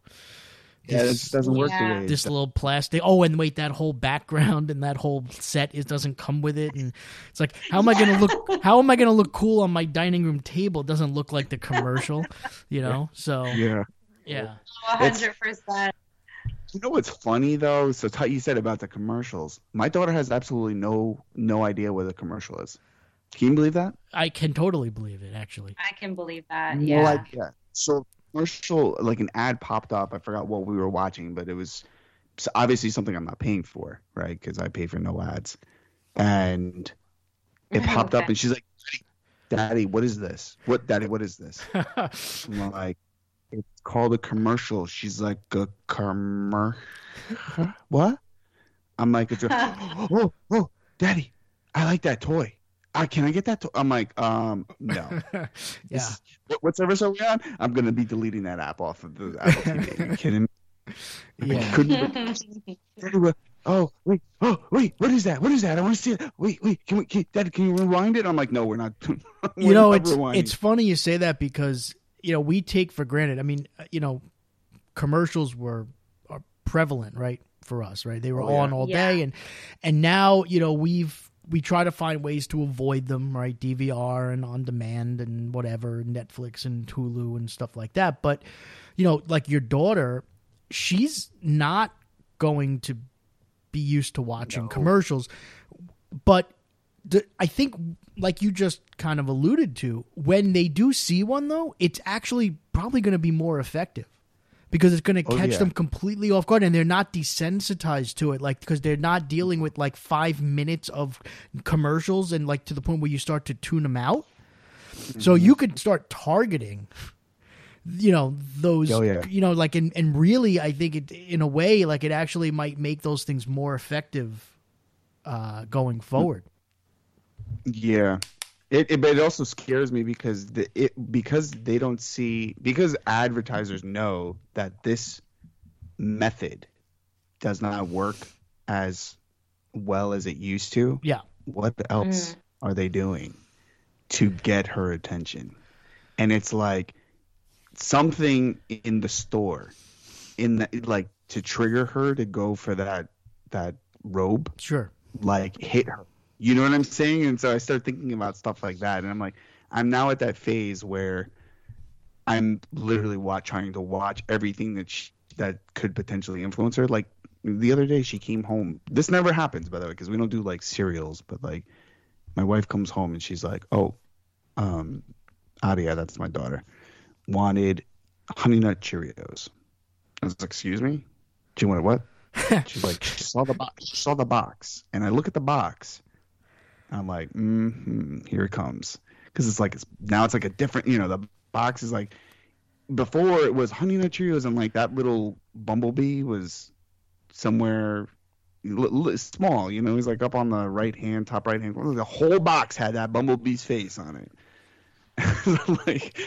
Yeah, this- just doesn't work Yeah. the this little plastic. Oh, and wait, that whole background and that whole set it doesn't come with it, and it's like, how am I gonna look? How am I gonna look cool on my dining room table? It doesn't look like the commercial, you know. So yeah. yeah, hundred percent. You know what's funny though? So t- you said about the commercials. My daughter has absolutely no no idea what a commercial is. Can you believe that? I can totally believe it. Actually, I can believe that. No Yeah. So commercial, like an ad popped up. I forgot what we were watching, but it was obviously something I'm not paying for, right? Because I pay for no ads, and it mm-hmm. popped up, and she's like, "Daddy, what is this? What, Daddy, what is this?" *laughs* I'm like, "It's called a commercial." She's like, "A commer? *laughs* what?" I'm like, "It's a *laughs* oh oh, Daddy, I like that toy. Uh, can I get that toy?" I'm like, "Um, no." *laughs* yeah. This is- what, what service are we on? I'm gonna be deleting that app off of the Apple TV. Are you kidding me? *laughs* Yeah. Couldn't- *laughs* oh wait, oh wait, what is that? What is that? I want to see it. Wait, wait, can we, can, Dad, can you rewind it? I'm like, no, we're not. we're you know, not it's rewinding. it's funny you say that because you know we take for granted. I mean, uh, you know, commercials were are prevalent, right, for us, right? They were Oh, yeah. on all Yeah. day, and and now you know we've we try to find ways to avoid them, right? DVR and on demand and whatever, Netflix and Hulu and stuff like that. But you know, like your daughter, she's not going to be used to watching No. commercials, but the, I think, like you just kind of alluded to, when they do see one, though, it's actually probably going to be more effective because it's going to Oh, catch yeah. them completely off guard and they're not desensitized to it. Like, because they're not dealing with like five minutes of commercials and like to the point where you start to tune them out. So Mm-hmm. you could start targeting you know those Oh, yeah. you know like and, and really i think it in a way like it actually might make those things more effective uh going forward Yeah, it, it but it also scares me because the it because they don't see because advertisers know that this method does not work as well as it used to. yeah What else mm. are they doing to get her attention? And it's like something in the store, in the like to trigger her to go for that that robe sure like hit her. You know what I'm saying? And so I start thinking about stuff like that, and I'm like, I'm now at that phase where I'm literally watch, trying to watch everything that she, that could potentially influence her. Like the other day, she came home. This never happens, by the way, because we don't do like cereals. But like, my wife comes home and she's like, "Oh, um, Adia, that's my daughter, wanted Honey Nut Cheerios." I was like, "Excuse me, she wanted what?" *laughs* She's like, she saw the box. She saw the box, and I look at the box. I'm like, mm-hmm, here it comes, because it's like it's, now it's like a different. You know, the box is like before it was Honey Nut Cheerios, and like that little bumblebee was somewhere l- l- small. You know, he's like up on the right hand, top right hand. corner. The whole box had that bumblebee's face on it. *laughs* Like,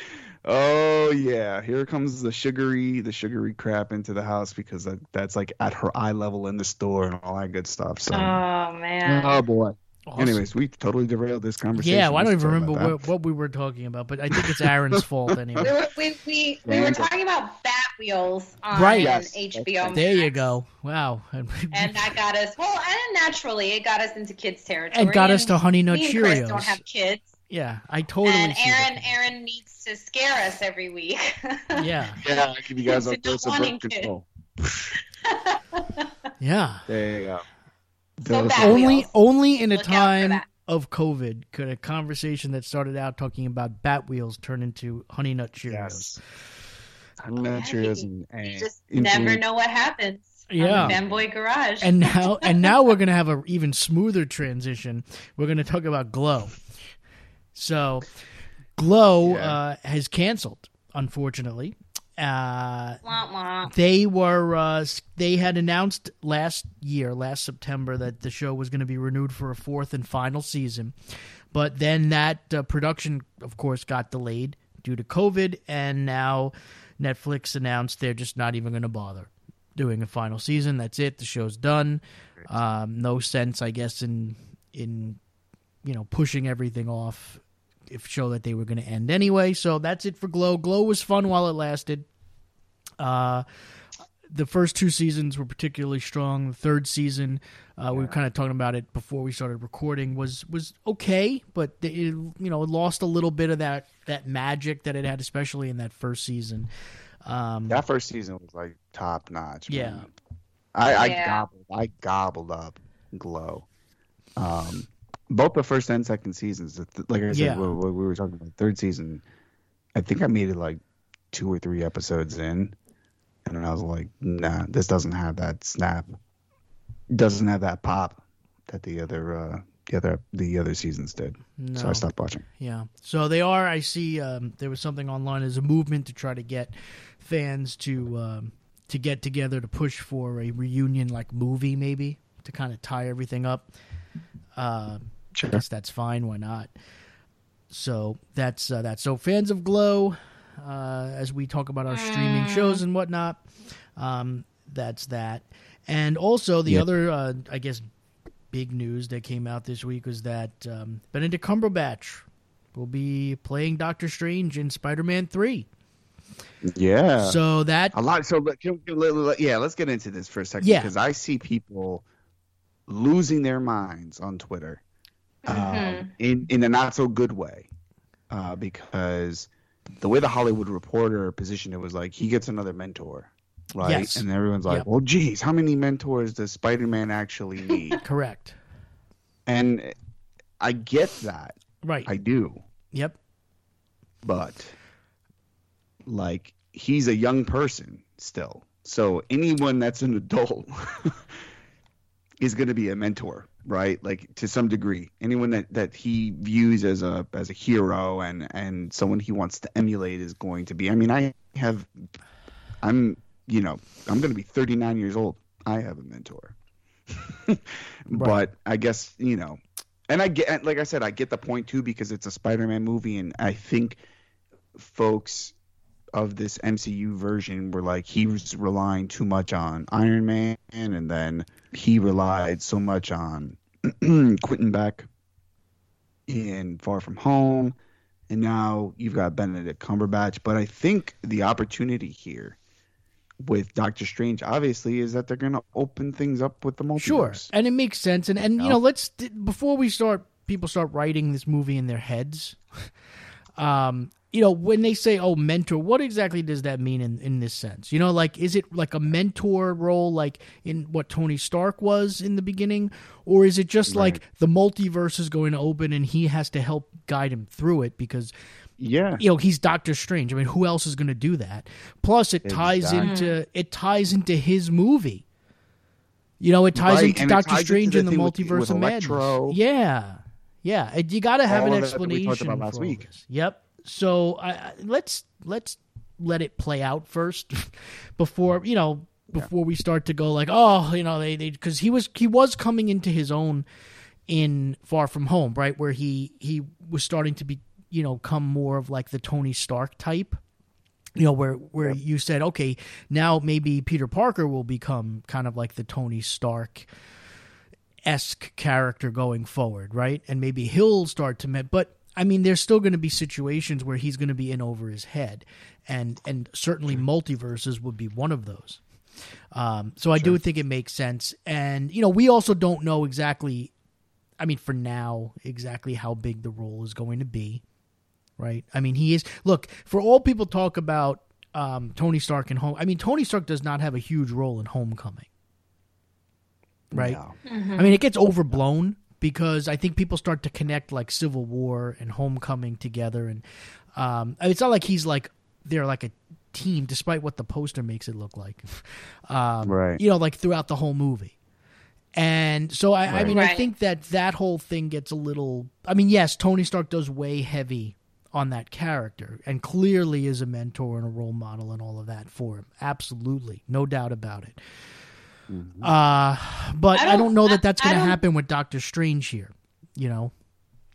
oh yeah, here comes the sugary, the sugary crap into the house because that, that's like at her eye level in the store and all that good stuff. So, Oh man. oh boy. Awesome. Anyways, we totally derailed this conversation. yeah well, i don't even remember what, what we were talking about but i think it's aaron's *laughs* fault anyway were, we, we, we were talking about Bat Wheels on Right. Yes. HBO. there you go wow And that got us well, and naturally it got us into kids territory. and got us to honey nut me and Chris cheerios don't have kids, yeah i totally and Aaron that. Aaron needs to scare us every week. *laughs* yeah Yeah, I'll give you guys a dose of birth control. *laughs* yeah There you go. So Bat only Wheels. only in a Look out time of COVID could a conversation that started out talking about Batwheels turn into honey nut Cheerios. Yes. Honey Nut Cheerios and, you and just influence- never know what happens. Yeah. on Fanboy Garage. And now *laughs* and now we're gonna have an even smoother transition. We're gonna talk about Glow. So, Glow Yeah. uh, has canceled, unfortunately. Uh, they were uh, they had announced last year, last September, that the show was going to be renewed for a fourth and final season, but then that uh, production, of course, got delayed due to COVID, and now Netflix announced they're just not even going to bother doing a final season. That's it. The show's done. Um, no sense, I guess, in in you know pushing everything off show that they were going to end anyway. So that's it for Glow. Glow was fun while it lasted. Uh, the first two seasons were particularly strong. The third season, uh, we were kind of talking about it before we started recording, was was okay, but it, you know it lost a little bit of that that magic that it had, especially in that first season. Um, That first season was like top notch. Yeah. I, I Yeah. gobbled. I gobbled up Glow. Um, both the first and second seasons. Like I said, Yeah. what we were talking about, third season. I think I made it like two or three episodes in, and I was like, nah, this doesn't have that snap. Doesn't have that pop that the other uh, the other the other seasons did. So I stopped watching. Yeah. So they are. I see. Um, there was something online as a movement to try to get fans to um, to get together to push for a reunion like movie, maybe to kind of tie everything up. Uh, I guess that's fine. Why not? So that's uh, that. So fans of Glow, uh, as we talk about our streaming shows and whatnot, um, that's that. And also the Yeah. other, uh, I guess, big news that came out this week was that um, Benedict Cumberbatch will be playing Doctor Strange in Spider-Man Three. Yeah. So that a lot. So let- can- let- let- yeah, let's get into this for a second Yeah. because I see people losing their minds on Twitter um, Mhm. in in a not so good way uh, because the way the Hollywood Reporter positioned it was like he gets another mentor, right? Yes. And everyone's like, Yep. "Well, geez, how many mentors does Spider-Man actually *laughs* need?" correct, and I get that, right? I do, yep. but like he's a young person still so anyone that's an adult *laughs* is going to be a mentor right? Like to some degree, anyone that that he views as a as a hero and and someone he wants to emulate is going to be. I mean, I have, I'm you know, I'm going to be 39 years old. I have a mentor, *laughs* but I guess you know, and I get like I said, I get the point too because it's a Spider-Man movie, and I think folks of this MCU version were like he was relying too much on Iron Man, and then he relied so much on *clears throat* Quentin Beck in Far From Home, and now you've got Benedict Cumberbatch. But I think the opportunity here with Doctor Strange, obviously, is that they're going to open things up with the multiverse. Sure, and it makes sense. And and you know, let's before we start, people start writing this movie in their heads. *laughs* um, you know, when they say, oh, mentor, what exactly does that mean in, in this sense? You know, like, is it like a mentor role, like in what Tony Stark was in the beginning? Or is it just right. like the multiverse is going to open and he has to help guide him through it because, yeah, you know, he's Doctor Strange. I mean, who else is going to do that? Plus, it ties exactly. into it ties into his movie. You know, it ties right. into Doctor Strange in the multiverse with, with of madness. Yeah, yeah. You got to have All an explanation. we talked about last week. Yep. So I, let's let's let it play out first *laughs* before you know before yeah. we start to go like oh you know they they because he was he was coming into his own in Far From Home right where he he was starting to be you know come more of like the Tony Stark type you know where where yep. you said okay now maybe Peter Parker will become kind of like the Tony Stark esque character going forward right and maybe he'll start to but I mean, there's still going to be situations where he's going to be in over his head, and and certainly multiverses would be one of those. Um, so I sure. do think it makes sense, and you know, we also don't know exactly. I mean, for now, exactly how big the role is going to be, right? I mean, he is. Look, for all people talk about um, Tony Stark in Home. I mean, Tony Stark does not have a huge role in Homecoming, right? No. Mm-hmm. I mean, it gets overblown because I think people start to connect like Civil War and Homecoming together, and um, it's not like he's like they're like a team, despite what the poster makes it look like. *laughs* um, right. You know, like throughout the whole movie. And so I, right. I mean, right. I think that that whole thing gets a little. I mean, yes, Tony Stark does weigh heavy on that character, and clearly is a mentor and a role model and all of that for him. Absolutely, no doubt about it. Mm-hmm. Uh, but I don't, I don't know that that's going to happen with Doctor Strange here. You know.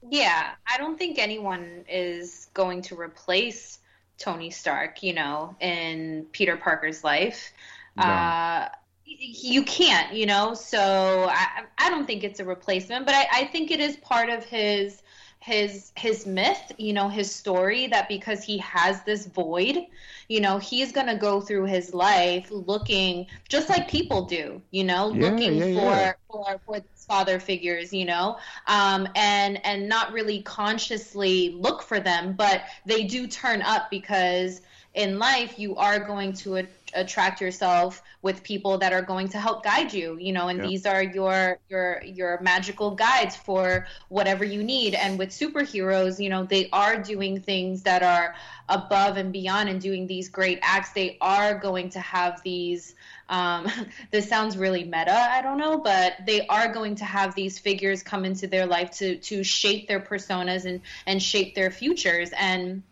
Yeah, I don't think anyone is going to replace Tony Stark. You know, in Peter Parker's life. No. Uh, you can't, you know. So I, I don't think it's a replacement, but I, I think it is part of his his his myth you know his story that because he has this void you know he's going to go through his life looking just like people do you know yeah, looking yeah, for, yeah. for for father figures you know um, and and not really consciously look for them but they do turn up because in life you are going to attract yourself with people that are going to help guide you you know and yeah. these are your your your magical guides for whatever you need. And with superheroes you know they are doing things that are above and beyond and doing these great acts. They are going to have these um, *laughs* this sounds really meta i don't know but they are going to have these figures come into their life to to shape their personas and and shape their futures. And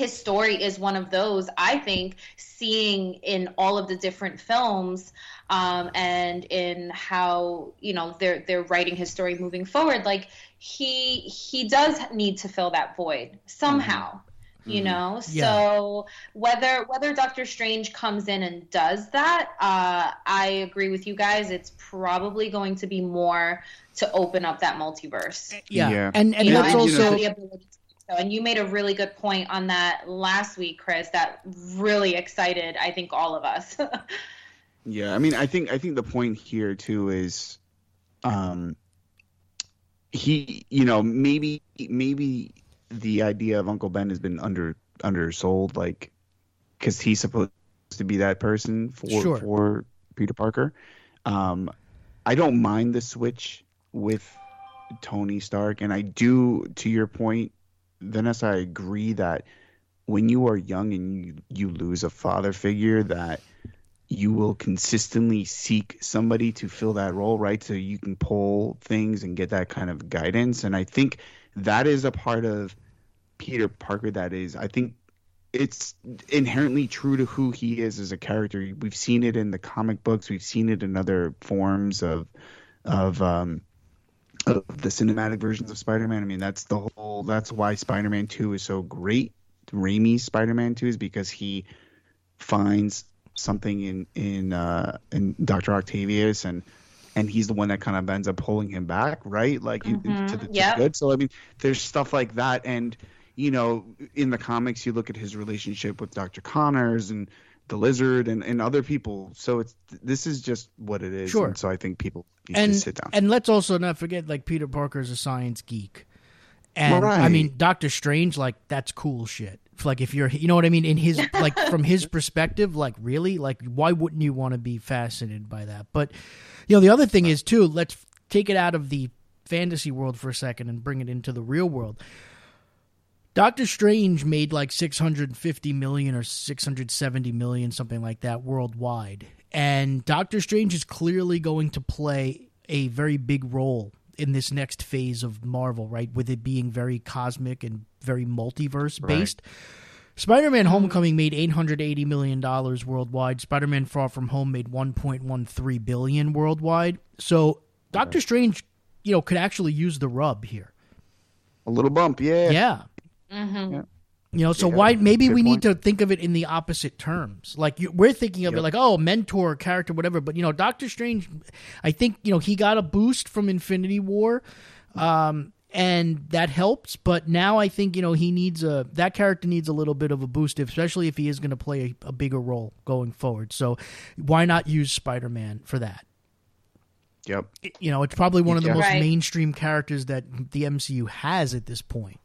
his story is one of those i think seeing in all of the different films um, and in how you know they're they're writing his story moving forward like he he does need to fill that void somehow mm-hmm. you know yeah. so whether whether doctor strange comes in and does that uh, i agree with you guys it's probably going to be more to open up that multiverse yeah, yeah. and and you that's know, also and you made a really good point on that last week, Chris. That really excited, I think, all of us. *laughs* yeah, I mean, I think I think the point here too is, um, he, you know, maybe maybe the idea of Uncle Ben has been under undersold, like, because he's supposed to be that person for sure. for Peter Parker. Um, I don't mind the switch with Tony Stark, and I do, to your point, Vanessa, I agree that when you are young and you, you lose a father figure, that you will consistently seek somebody to fill that role, right? So you can pull things and get that kind of guidance. And I think that is a part of Peter Parker that is, I think it's inherently true to who he is as a character. We've seen it in the comic books, we've seen it in other forms of of um of the cinematic versions of Spider-Man. I mean, that's the whole that's why Spider-Man 2 is so great. Raimi's Spider-Man 2 is because he finds something in in uh, in Doctor Octavius and and he's the one that kind of ends up pulling him back, right? Like mm-hmm. to, the, to yep. good. So I mean, there's stuff like that, and you know, in the comics, you look at his relationship with Doctor Connors and the Lizard and, and other people. So it's this is just what it is. Sure. And so I think people need and, to sit down. And let's also not forget, like Peter Parker is a science geek. And right. I mean, Doctor Strange, like that's cool shit like if you're you know what i mean in his *laughs* like from his perspective like really like why wouldn't you want to be fascinated by that but you know the other thing is too let's take it out of the fantasy world for a second and bring it into the real world Doctor Strange made like 650 million or 670 million something like that worldwide and Doctor Strange is clearly going to play a very big role in this next phase of Marvel, right? With it being very cosmic and very multiverse based. Right. Spider Man Homecoming made $880 million worldwide. Spider Man Far From Home made 1.13 billion worldwide. So Doctor right. Strange, you know, could actually use the rub here. A little bump, yeah. Yeah. Mm-hmm. yeah. You know, so yeah, why maybe we point. need to think of it in the opposite terms. Like you, we're thinking of yep. it like, oh, mentor, character, whatever. But you know, Doctor Strange, I think you know he got a boost from Infinity War, um, and that helps. But now I think you know he needs a that character needs a little bit of a boost, especially if he is going to play a, a, bigger role going forward. So why not use Spider Man for that? Yep. You know, it's probably one of the yeah. most right. mainstream characters that the MCU has at this point.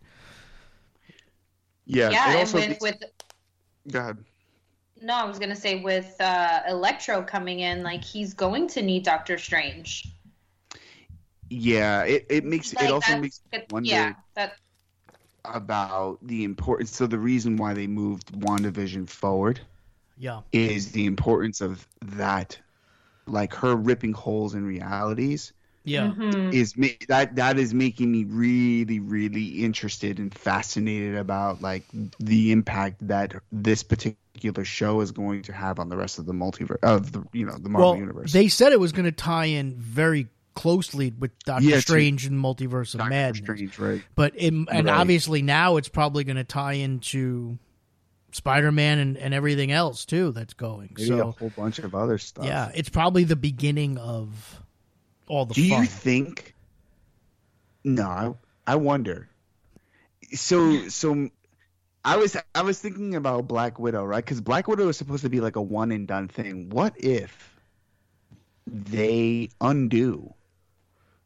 Yeah. Yeah, and with, with Go ahead. No, I was gonna say with uh, Electro coming in, like he's going to need Doctor Strange. Yeah, it, it makes like, it also makes me wonder yeah, that... about the importance. So the reason why they moved WandaVision forward, yeah, is the importance of that, like her ripping holes in realities yeah mm-hmm. is that that is making me really really interested and fascinated about like the impact that this particular show is going to have on the rest of the multiverse of the you know the Marvel well, universe. They said it was going to tie in very closely with Doctor yeah, Strange and Multiverse of Doctor Madness. Strange, right? But in, and right. obviously now it's probably going to tie into Spider-Man and, and everything else too that's going. Maybe so a whole bunch of other stuff. Yeah, it's probably the beginning of all the Do fun. you think? No, I, I wonder. So so I was I was thinking about Black Widow, right? Because Black Widow is supposed to be like a one and done thing. What if they undo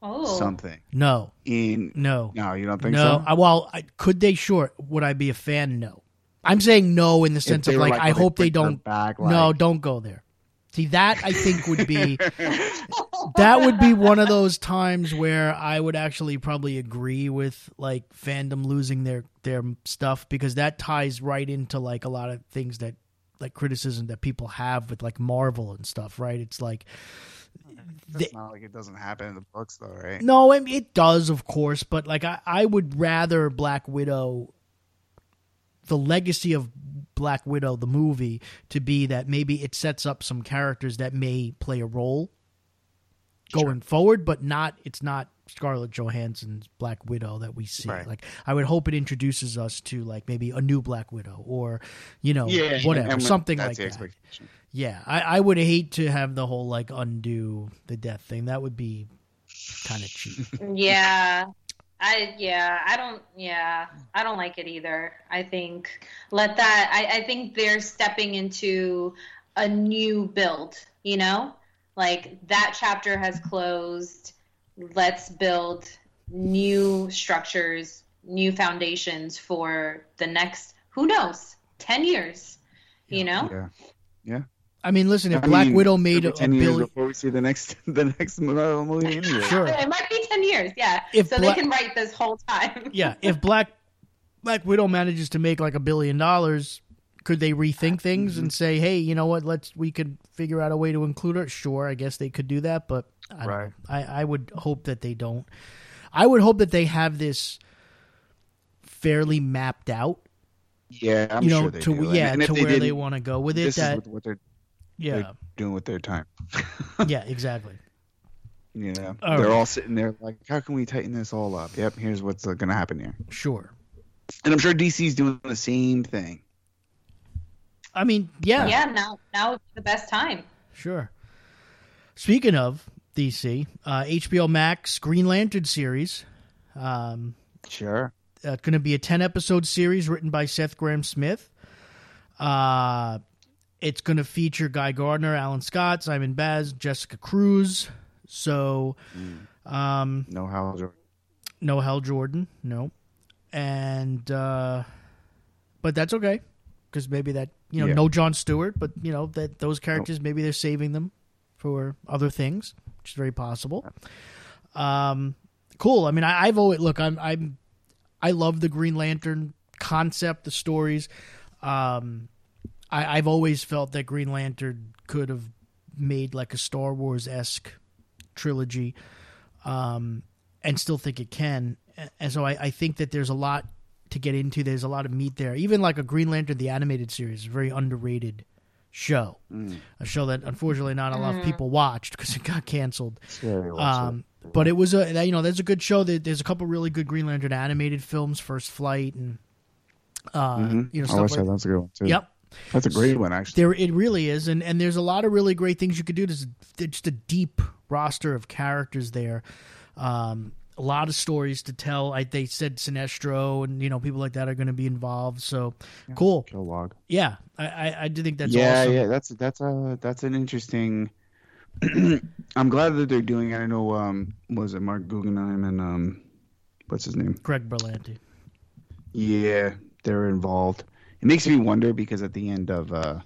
oh. something? No. In no, no, you don't think no. so? I, well, I, could they? Sure. Would I be a fan? No. I'm saying no in the sense of like, like I hope they don't. Back, like... No, don't go there. See that I think would be that would be one of those times where I would actually probably agree with like fandom losing their their stuff because that ties right into like a lot of things that like criticism that people have with like Marvel and stuff, right? It's like it's not like it doesn't happen in the books though, right? No, I mean, it does, of course, but like I, I would rather Black Widow the legacy of Black Widow, the movie, to be that maybe it sets up some characters that may play a role going sure. forward, but not it's not Scarlett Johansson's Black Widow that we see. Right. Like I would hope it introduces us to like maybe a new Black Widow or you know yeah, whatever something like that. Yeah, I, I would hate to have the whole like undo the death thing. That would be kind of cheap. Yeah, I yeah, I don't yeah, I don't like it either. I think let that I, I think they're stepping into a new build, you know? Like that chapter has closed. Let's build new structures, new foundations for the next who knows, ten years. You know? Yeah. Yeah. I mean, listen, if I Black mean, Widow made a, ten a years billion before we see the next *laughs* the next Marvel movie, anyway. sure, it might be ten years. Yeah, if so Bla- they can write this whole time. *laughs* yeah, if Black Black Widow manages to make like a billion dollars, could they rethink things and say, hey, you know what? Let's we could figure out a way to include her. Sure, I guess they could do that, but I Right. I, I would hope that they don't. I would hope that they have this fairly mapped out. Yeah, I'm you know, sure they to do. Yeah, and if to they where they didn't, want to go with it. This That is what they're yeah, doing with their time. *laughs* yeah, exactly. You know, All they're right. all sitting there like, how can we tighten this all up? Yep, here's what's uh, going to happen here. Sure. And I'm sure DC's doing the same thing. I mean, yeah, Yeah, now now is the best time. Sure. Speaking of DC, uh, HBO Max Green Lantern series. Um, Sure. uh, going to be a 10 episode series written by Seth Grahame-Smith. Uh, it's going to feature Guy Gardner, Alan Scott, Simon Baz, Jessica Cruz. So, um, No how no Hal Jordan, no. And, uh, but that's okay because maybe that, you know, Yeah. no John Stewart, but, you know, that those characters, maybe they're saving them for other things, which is very possible. Um, cool. I mean, I, I've always, look, I'm, I'm, I love the Green Lantern concept, the stories. Um, I, I've always felt that Green Lantern could have made like a Star Wars esque trilogy, um, and still think it can. And so I, I think that there's a lot to get into. There's a lot of meat there. Even like a Green Lantern the animated series, a very underrated show. A show that unfortunately not a lot of people watched because it got canceled. Um, but it was a you know there's a good show. There- There's a couple really good Green Lantern animated films, First Flight, and uh, you know I stuff wish like. that's a good one too. Yep, That's a great one actually. there it really is, and and there's a lot of really great things you could do. There's there's just a deep roster of characters there. Um, a lot of stories to tell. I they said Sinestro and you know people like that are going to be involved. So cool. Kilowog. Yeah, I I, I do think that's yeah, awesome. yeah, that's that's a that's an interesting. *clears throat* I'm glad that they're doing it. I know, um, was it Marc Guggenheim and um, what's his name? Greg Berlanti. Yeah, they're involved. It makes me wonder because at the end of, uh,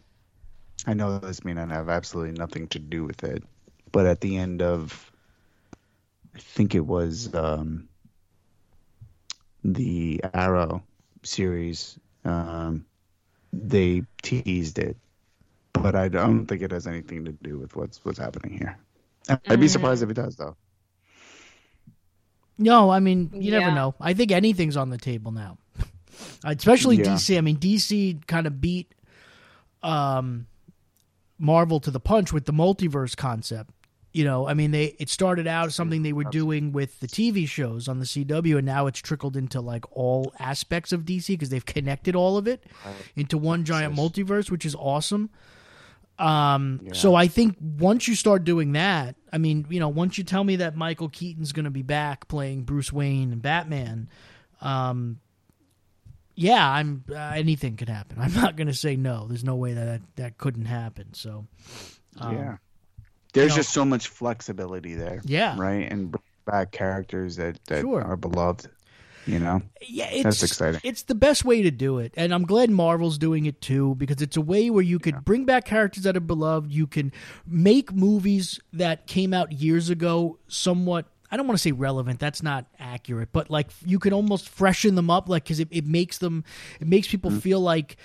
I know this may not have absolutely nothing to do with it, but at the end of, I think it was um, the Arrow series, um, they teased it, but I don't think it has anything to do with what's what's happening here. I'd be surprised if it does, though. No, I mean you never know. I think anything's on the table now, especially Yeah. DC. I mean DC kind of beat um, Marvel to the punch with the multiverse concept. You know, I mean they it started out something they were doing with the TV shows on the CW, and now it's trickled into like all aspects of DC because they've connected all of it into one giant multiverse, which is awesome. Um, so I think once you start doing that, I mean, you know, once you tell me that Michael Keaton's going to be back playing Bruce Wayne and Batman, um, yeah, I'm uh, anything could happen. *laughs* I'm not going to say no. There's no way that that, that couldn't happen. So, um, yeah. There's know- just so much flexibility there. Yeah. Right? And bring back characters that, that Sure. are beloved. You know? yeah, it's That's exciting. It's the best way to do it, and I'm glad Marvel's doing it too because it's a way where you could bring back characters that are beloved. You can make movies that came out years ago somewhat. I don't want to say relevant. That's not accurate, but like you can almost freshen them up, like because it, it makes them, it makes people Mm-hmm. feel like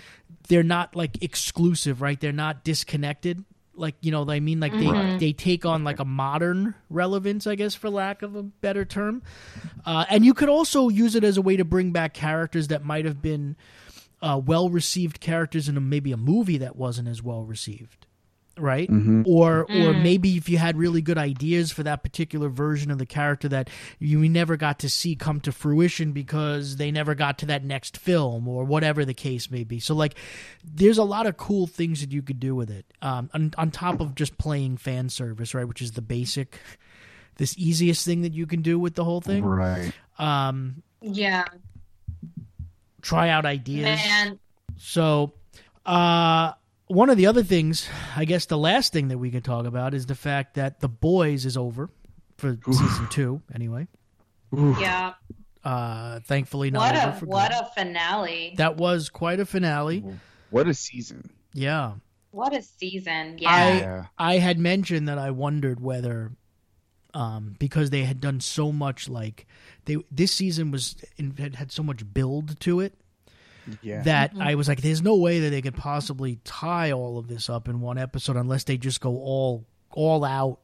they're not like exclusive, right? They're not disconnected. Like you know, what I mean, like they they take on like a modern relevance, I guess, for lack of a better term. Uh, and you could also use it as a way to bring back characters that might have been uh, well received characters in a, maybe a movie that wasn't as well received, right? Or or maybe if you had really good ideas for that particular version of the character that you never got to see come to fruition because they never got to that next film or whatever the case may be. So like, there's a lot of cool things that you could do with it um, on, on top of just playing fan service, right? Which is the basic. This easiest thing that you can do with the whole thing Right. um, Yeah, try out ideas. man. So, uh, one of the other things, I guess, the last thing that we can talk about is the fact that the boys is over for season two. Anyway, Yeah, uh, thankfully not what over a for what good. a finale! that was quite a finale. What a season. Yeah, What a season! Yeah, I Yeah. I had mentioned that I wondered whether. Um, because they had done so much, like they this season was had had so much build to it, Yeah. that I was like, there's no way that they could possibly tie all of this up in one episode unless they just go all all out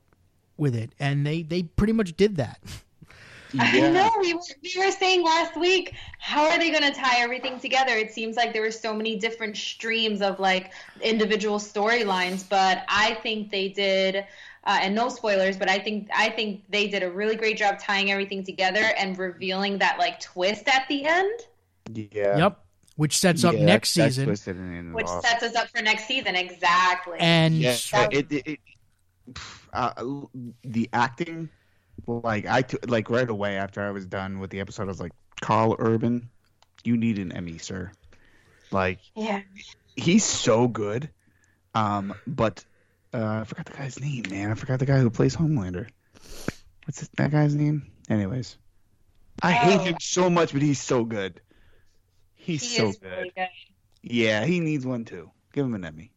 with it, and they they pretty much did that. *laughs* I Yeah. know we were, we were saying last week, how are they going to tie everything together? It seems like there were so many different streams of like individual storylines, but I think they did, uh, and no spoilers, but I think I think they did a really great job tying everything together and revealing that like twist at the end, Yeah. Yep, which sets up Yeah, next that season, twisted and which off. sets us up for next season. Exactly. and Yeah, That- it, it, it, uh, the acting, like I like right away after I was done with the episode, I was like, Karl Urban, you need an Emmy, sir. Like yeah. he's so good, um, but uh, I forgot the guy's name, man. I forgot the guy who plays Homelander. What's that guy's name? Anyways, I hate Oh. him so much, but he's so good. He's He so is good. really good. Yeah, he needs one too. Give him an Emmy.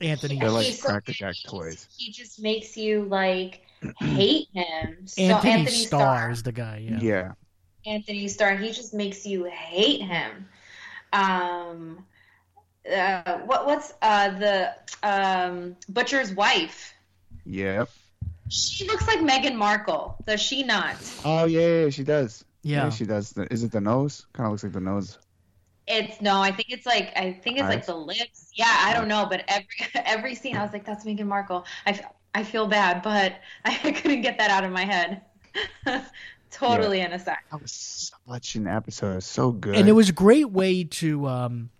Anthony They're like He's so Cracker. Jack He just- toys. He just makes you like hate him. *clears throat* So Anthony, Anthony Starr Starr. is the guy. Yeah. yeah. Anthony Starr. He just makes you hate him. Um, uh, what what's uh the um butcher's wife? Yep. She looks like Meghan Markle. Does she not? Oh yeah, yeah, she does. Yeah. she does. Is it the nose? Kind of looks like the nose. It's no. I think it's like I think it's like the lips. Yeah, I don't know, but every *laughs* every scene I was like, that's Meghan Markle. I I feel bad, but *laughs* I couldn't get that out of my head. *laughs* totally in a sec. That was such an episode. It was So good. and it was a great way to um,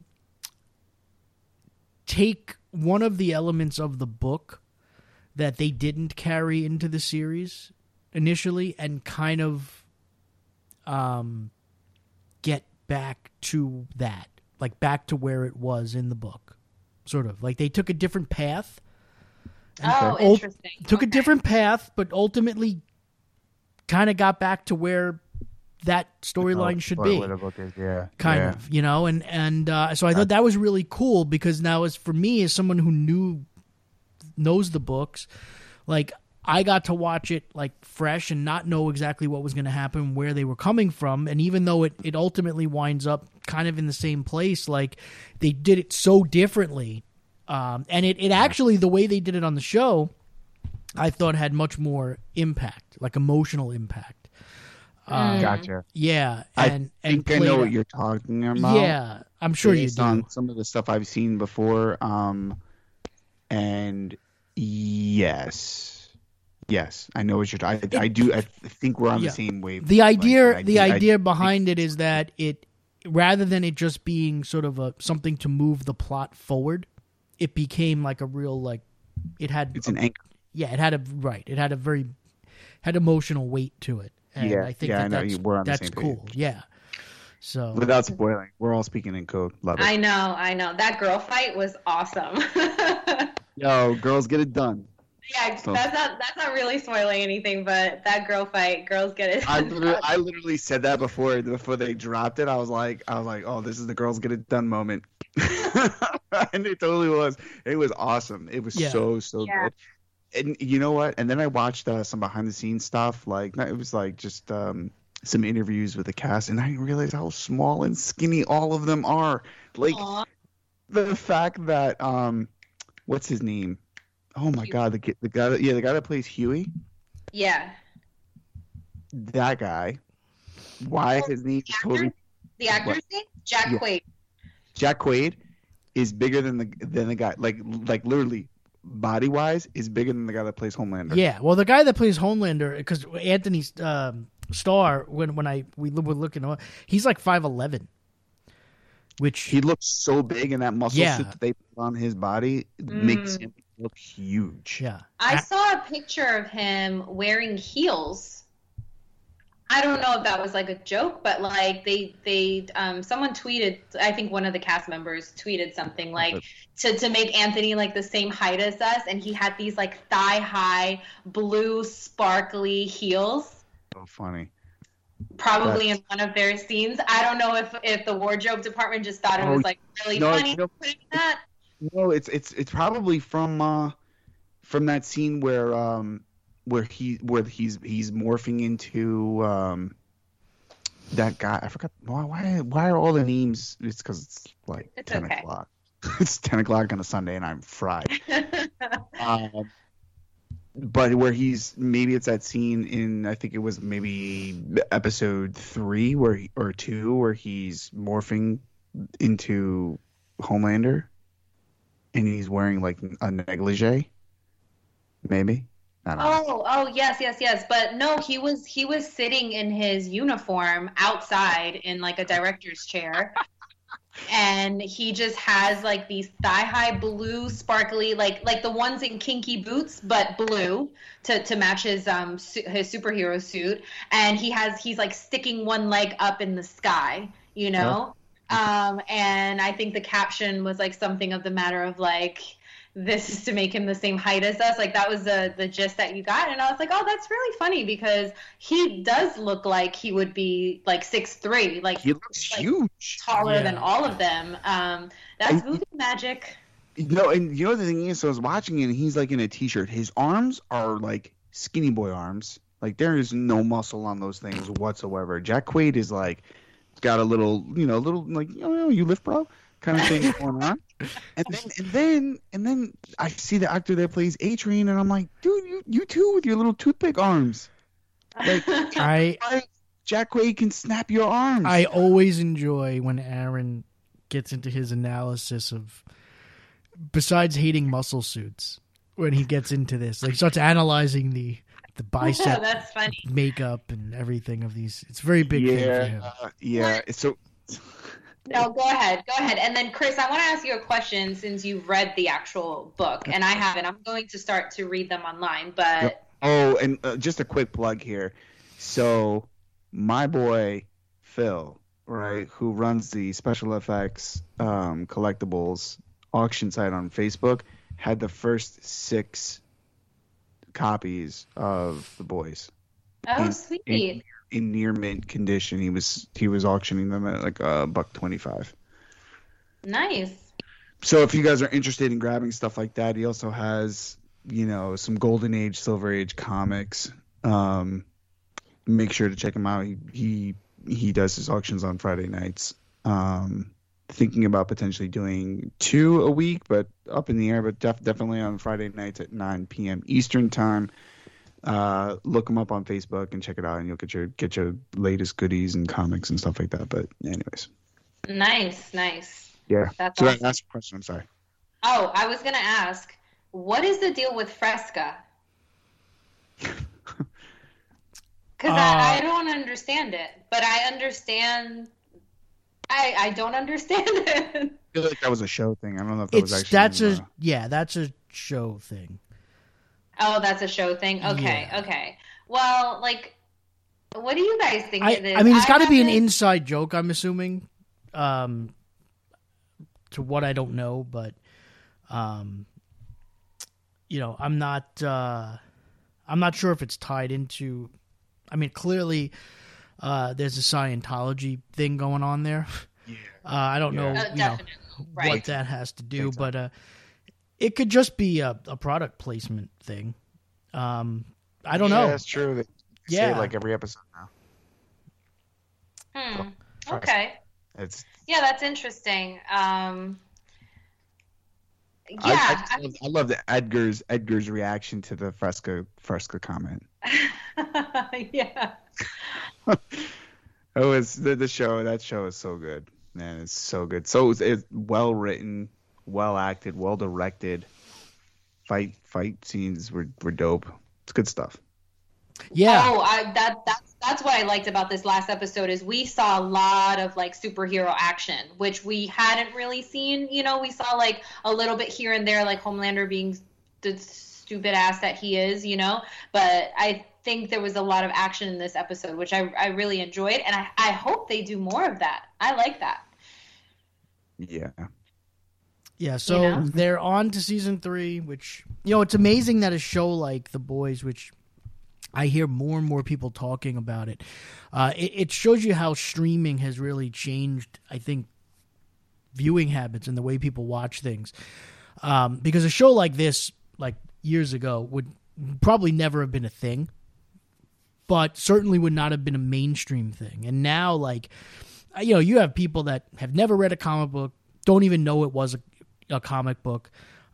take one of the elements of the book that they didn't carry into the series initially and kind of um, get back to that like back to where it was in the book sort of like they took a different path Oh, Ul- interesting. took a different path but ultimately kind of got back to where that storyline should be the book is, Yeah. kind yeah. of you know and and uh, so i thought that was really cool because now as for me as someone who knew knows the books like i got to watch it like fresh and not know exactly what was going to happen where they were coming from and even though it, it ultimately winds up kind of in the same place like they did it so differently um, and it, it actually the way they did it on the show i thought had much more impact like emotional impact um, Gotcha. yeah I and and think I know played what out- you're talking about. yeah, I'm sure you based do. on some of the stuff I've seen before. Um, and yes, yes, I know what you're. I, I do. I think we're on Yeah. the same wave. the idea, I the do- I idea think- behind it is that it, rather than it just being sort of a something to move the plot forward, it became like a real like, it had, It's an anchor. yeah, it had a right, it had a very, had emotional weight to it, and Yeah, I think yeah, that I know, that's, we're on the that's same page. cool, yeah. So Without spoiling, we're all speaking in code. Love it. I know, I know. That girl fight was awesome. *laughs* Yo, girls, get it done. Yeah, So- that's not that's not really spoiling anything, but that girl fight, girls get it. I literally, *laughs* I literally said that before before they dropped it. I was like, I was like, oh, this is the girls get it done moment, *laughs* and it totally was. It was awesome. It was Yeah. so so Yeah. good. And you know what? And then I watched uh, some behind the scenes stuff. Like it was like just um, some interviews with the cast, and I didn't realize how small and skinny all of them are. Like Aw. the fact that um, what's his name? Oh my Hughie. god, the the guy that, yeah the guy that plays Hughie. yeah. That guy. Why his name is actor? totally The actor's name? Jack Yeah. Quaid. Jack Quaid is bigger than the than the guy like like literally body wise is bigger than the guy that plays Homelander. yeah, well, the guy that plays Homelander, because Anthony um, Starr, when when I we were looking, at- he's like five eleven, which He looks so big and that muscle Yeah. suit that they put on his body makes Mm. him look huge. yeah, I saw a picture of him wearing heels. I don't know if that was like a joke, but like they they um someone tweeted I think one of the cast members tweeted something like to to make Anthony like the same height as us and he had these like thigh high blue sparkly heels So funny. probably in one of their scenes. I don't know if if the wardrobe department just thought it Oh, was like really no, funny you know- to that. No, it's it's it's probably from uh from that scene where um where he where he's he's morphing into um that guy. I forgot why. Why, why are all the names? It's because it's like It's ten okay. o'clock. *laughs* it's ten o'clock on a Sunday, and I'm fried. *laughs* um, but where he's maybe it's that scene in I think it was maybe episode three where he, or two where he's morphing into Homelander, and he's wearing like a negligee. Maybe. I don't know. Oh, oh yes, yes, yes. But no, he was he was sitting in his uniform outside in like a director's chair. *laughs* and he just has like these thigh-high blue sparkly like like the ones in kinky boots but blue to to match his um su- his superhero suit and he has he's like sticking one leg up in the sky, you know? Um and I think the caption was like something of the matter of like this is to make him the same height as us. Like that was the the gist that you got, and I was like, oh, that's really funny because he does look like he would be like six three, like He looks like, huge. taller Yeah. than all of them. Um, that's And- movie magic. No, and you know the thing is, so I was watching it, and he's like in a t-shirt. His arms are like skinny boy arms. Like there is no muscle on those things whatsoever. Jack Quaid is like got a little, you know, a little like, you know, you lift, bro, kind of thing *laughs* going on. And then, and then, and then I see the actor that plays A-Train, and I'm like, dude, you, you too with your little toothpick arms. Like *laughs* I why Jack Quaid can snap your arms. I always enjoy when Aaron gets into his analysis of besides hating muscle suits when he gets into this like starts analyzing the the bicep *laughs* that's funny. makeup and everything of these it's very big thing for him yeah, yeah. So No, go ahead, go ahead. And then Chris, I want to ask you a question since you've read the actual book, and I haven't. I'm going to start to read them online, but Yep. Oh, and uh, just a quick plug here. So, my boy Phil, right, who runs the special effects um, collectibles auction site on Facebook, had the first six copies of the boys oh, in- sweet. in near mint condition. He was he was auctioning them at like a buck twenty five. Nice. So if you guys are interested in grabbing stuff like that, he also has, you know, some golden age, silver age comics. Um, make sure to check him out. He he, he does his auctions on Friday nights. Um, thinking about potentially doing two a week, but up in the air. But def- definitely on Friday nights at 9 p.m. Eastern time. Uh, look them up on Facebook and check it out, and you'll get your get your latest goodies and comics and stuff like that. But anyways, Nice, nice. yeah. That's So awesome. that, a question. I'm sorry. Oh, I was gonna ask, what is the deal with Fresca? *laughs* Because I, I Uh, don't understand it, but I understand. I I don't understand *laughs* it. I feel like that was a show thing. I don't know if that was actually. that's uh, a yeah that's a show thing oh, that's a show thing. Okay, Yeah. okay. Well, like, what do you guys think I, it is? I mean it's got to be an inside joke i'm assuming um to what i don't know but um you know i'm not uh i'm not sure if it's tied into i mean clearly uh there's a scientology thing going on there *laughs* Yeah. uh, i don't know Oh, you know definitely. what that has to do, Big time. but uh, it could just be a, a product placement thing. Um, I don't yeah, know. That's true. They Yeah. it like every episode now. Hmm. Trust. Okay. It's Yeah, that's interesting. Um, yeah. I, I, just love, I love the Edgar's Edgar's reaction to the Fresca Fresca comment. *laughs* yeah. *laughs* Oh, it's the, the show. That show is so good, man. It's so good. So it's, it's well written, well acted, well directed. Fight fight scenes were, were dope. It's good stuff. Yeah, Oh, I, that that's that's what I liked about this last episode is we saw a lot of like superhero action, which we hadn't really seen. You know, we saw like a little bit here and there, like Homelander being the stupid ass that he is. You know, but I think there was a lot of action in this episode, which I I really enjoyed, and I I hope they do more of that. I like that. Yeah. yeah. So You know? they're on to season three, which you know it's amazing that a show like The Boys, which I hear more and more people talking about it. Uh, it, it shows you how streaming has really changed. I think viewing habits and the way people watch things. Um, because a show like this, like years ago, would probably never have been a thing. but certainly would not have been a mainstream thing. And now, like, you know, you have people that have never read a comic book, don't even know it was a, a comic book.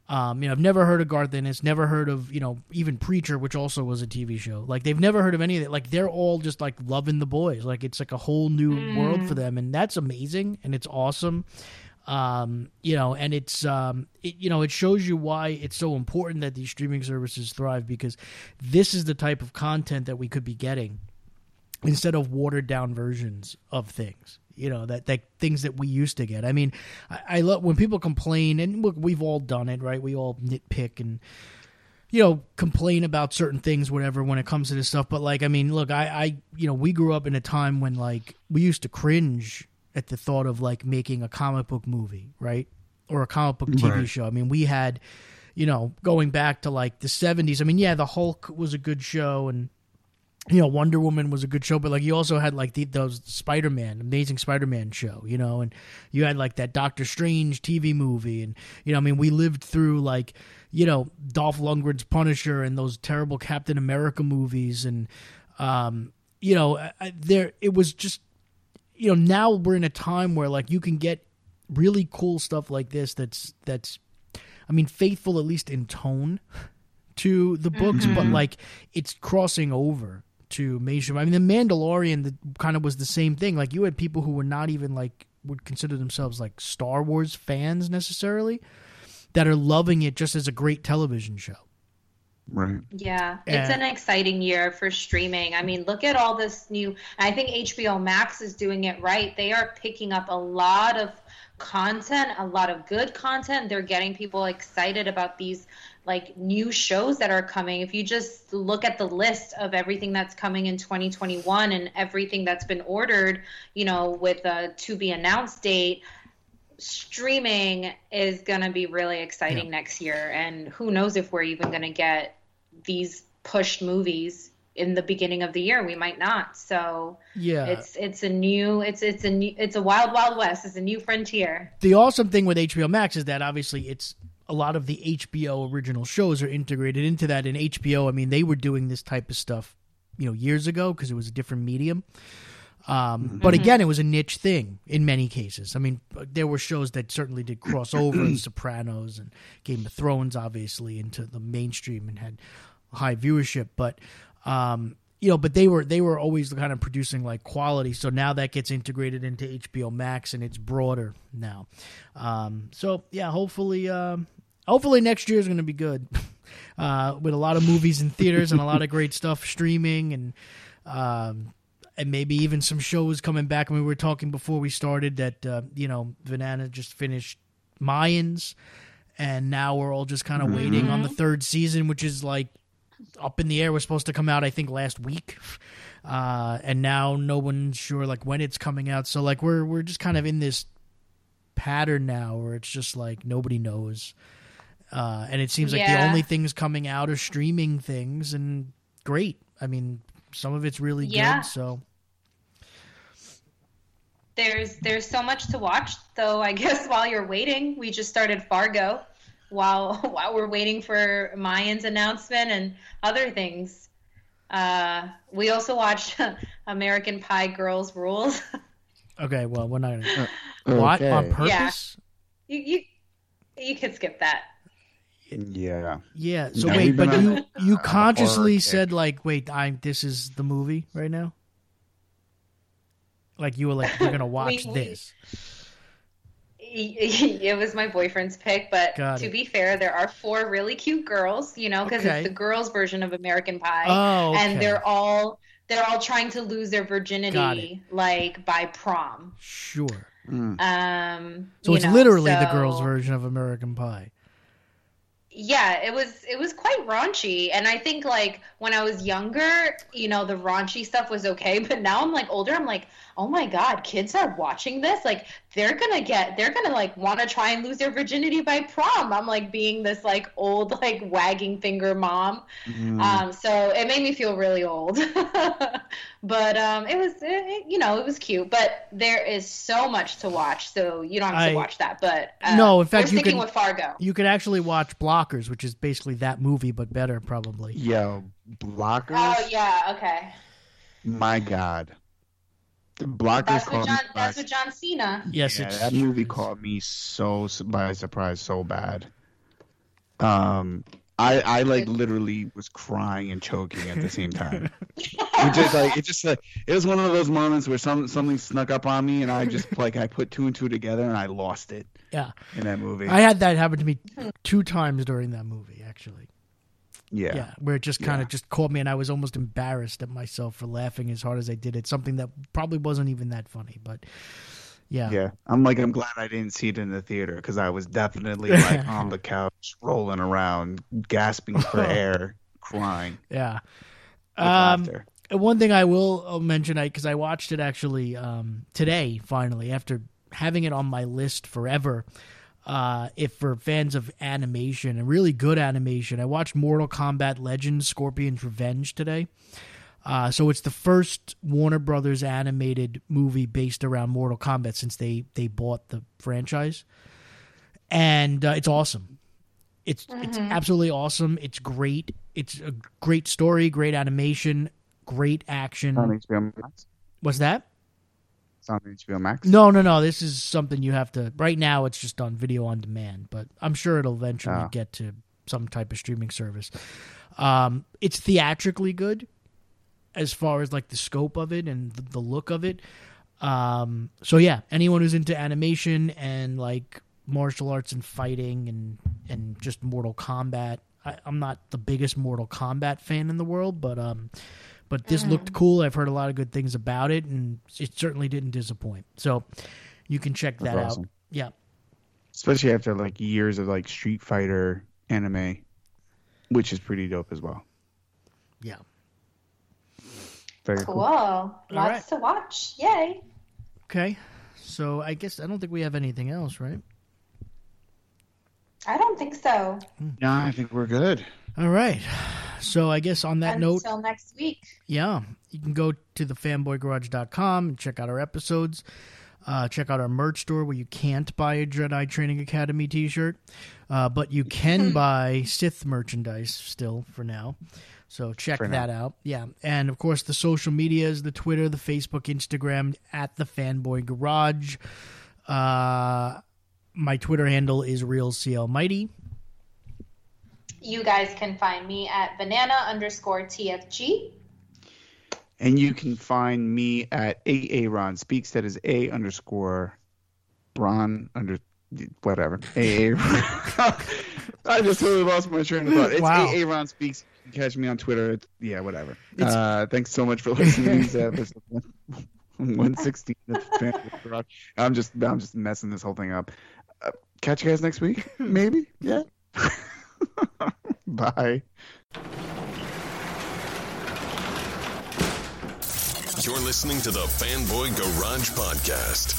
Um, you know, I've never heard of Garth Ennis, never heard of, you know, even Preacher, which also was a TV show. Like, they've never heard of any of it. Like, they're all just like loving the boys. Like, it's like a whole new mm. world for them. And that's amazing and it's awesome. Um, you know, and it's, um, it, you know, it shows you why it's so important that these streaming services thrive because this is the type of content that we could be getting instead of watered down versions of things you know that that things that we used to get. I mean, I, I love when people complain, and look, we've all done it, right? We all nitpick and you know complain about certain things, whatever, when it comes to this stuff. But like, I mean, look, I, I you know, we grew up in a time when like we used to cringe at the thought of like making a comic book movie, right, or a comic book TV right. show. I mean, we had. You know, going back to like the 70s. I mean, yeah, the Hulk was a good show and you know, Wonder Woman was a good show, but like you also had like the, those Spider Man, Amazing Spider Man show, you know, and you had like that Doctor Strange TV movie, and you know, I mean, we lived through like you know Dolph Lundgren's Punisher and those terrible Captain America movies, and um, you know, I, there it was just you know now we're in a time where like you can get really cool stuff like this that's that's I mean faithful at least in tone to the books, mm-hmm. but like it's crossing over to mainstream. I mean, The Mandalorian the, kind of was the same thing. Like you had people who were not even like would consider themselves like Star Wars fans necessarily that are loving it just as a great television show. Right. Yeah, it's an exciting year for streaming. I mean, look at all this new. I think HBO Max is doing it right. They are picking up a lot of content, a lot of good content. They're getting people excited about these like new shows that are coming. If you just look at the list of everything that's coming in 2021 and everything that's been ordered, you know, with a to be announced date, streaming is going to be really exciting yeah. next year. And who knows if we're even going to get these pushed movies in the beginning of the year. We might not. So yeah. it's it's a new it's it's a new it's a wild wild west. It's a new frontier. The awesome thing with hbo max is that obviously it's a lot of the HBO original shows are integrated into that. And HBO, I mean, they were doing this type of stuff, you know, years ago because it was a different medium. Um, mm-hmm. But again, it was a niche thing in many cases. I mean, there were shows that certainly did cross over, *clears throat* Sopranos and Game of Thrones, obviously, into the mainstream and had high viewership. But um, you know, but they were they were always kind of producing like quality. So now that gets integrated into HBO Max and it's broader now. Um, so yeah, hopefully, um, hopefully next year is going to be good *laughs* uh, with a lot of movies in theaters and a lot of great stuff streaming and um, and maybe even some shows coming back. I mean, we were talking before we started that uh, you know Banana just finished Mayans, and now we're all just kind of mm-hmm. waiting on the third season, which is like up in the air. Was supposed to come out, I think, last week. Uh, and now no one's sure like when it's coming out. So like we're we're just kind of in this pattern now where it's just like nobody knows uh, and it seems like yeah. the only things coming out are streaming things, and great. I mean, some of it's really yeah. good. So there's there's so much to watch, though. I *laughs* guess while you're waiting, we just started Fargo. While *laughs* while we're waiting for Mayans announcement and other things, uh, we also watched *laughs* American Pie Girls Rules. okay, well we're not gonna uh, what okay. on purpose. Yeah. You, you you could skip that. Yeah. Yeah. So wait, but you you consciously said like, wait, I'm this is the movie right now. Like you were like, we're gonna *laughs* watch we, this. *laughs* It was my boyfriend's pick, but Got to it. be fair, there are four really cute girls, you know, because okay. it's the girls' version of American Pie, oh, okay. and they're all they're all trying to lose their virginity like by prom. Sure. Mm. Um. So it's know, literally so... the girls' version of American Pie yeah it was it was quite raunchy and i think like when i was younger you know the raunchy stuff was okay *laughs* but now i'm like older i'm like oh my god kids are watching this? Like they're gonna get they're gonna like want to try and lose their virginity by prom. I'm like being this like old *laughs* like wagging finger mom. Mm. um so it made me feel really old. *laughs* But um it was it, you know it was cute. But there is so much to watch so you don't have to I, watch that. But uh, no in fact you can with fargo. you could actually watch blockers which is basically that movie but better probably. Yeah blockers? Oh yeah okay. My God. The blockers That's what caught me John. by- That's what John Cena. Yes, yeah, it's that movie caught me so by surprise so bad. Um, I I like literally was crying and choking at the same time. *laughs* it just like it just like it was one of those moments where some something snuck up on me and I just *laughs* like I put two and two together and I lost it Yeah, in that movie. I had that happen to me two times during that movie, actually. Yeah. Yeah, where it just kind of Yeah. just caught me, and I was almost embarrassed at myself for laughing as hard as I did at something that probably wasn't even that funny. But yeah, Yeah, I'm like I'm glad I didn't see it in the theater because I was definitely *laughs* like on the couch rolling around, gasping for *laughs* air, crying. yeah. Um, laughter. one thing I will uh, mention, I because I watched it actually um, today, finally after having it on my list forever. Uh, if for fans of animation and really good animation, I watched Mortal Kombat Legends: Scorpion's Revenge today. Uh, so it's the first Warner Brothers animated movie based around Mortal Kombat since they they bought the franchise, and uh, it's awesome. It's it's absolutely awesome. It's great. It's a great story, great animation, great action. on HBO Max. What's that? On HBO Max. No, no, no. This is something you have to. Right now, it's just on video on demand, but I'm sure it'll eventually Oh. get to some type of streaming service. Um, it's theatrically good, as far as like the scope of it and the, the look of it. Um, so yeah, anyone who's into animation and like martial arts and fighting and and just Mortal Kombat. I, I'm not the biggest Mortal Kombat fan in the world, but um, but this looked mm. cool. I've heard a lot of good things about it, and it certainly didn't disappoint. So you can check that That's out. Yeah, Especially after like years of like Street Fighter anime, which is pretty dope as well. yeah. Very Cool. cool. Lots right. to watch. Yay. Okay. So I guess I don't think we have anything else, right? I don't think so. Hmm. Yeah, I think we're good. All right. So I guess on that note, Until next week. yeah, you can go to the fanboygarage.com and check out our episodes. Uh, check out our merch store where you can't buy a Jedi Training Academy t shirt, uh, but you can *laughs* buy Sith merchandise still for now. So check For now. that out. Yeah. And of course, the social medias the Twitter, the Facebook, Instagram at the Fanboy Garage. Uh, my Twitter handle is RealCLMighty. You guys can find me at banana underscore TFG. And you can find me at AA Ron Speaks. That is A underscore Ron under whatever. AA. *laughs* I just totally lost my train of thought. It's Wow. AA Ron Speaks. You can catch me on Twitter. It's, yeah, whatever. Uh, thanks so much for listening to episode *laughs* 116 of the Fantasy Garage. I'm just I'm just messing this whole thing up. Uh, catch you guys next week, *laughs* maybe. Yeah. Bye. You're listening to the Fanboy Garage Podcast.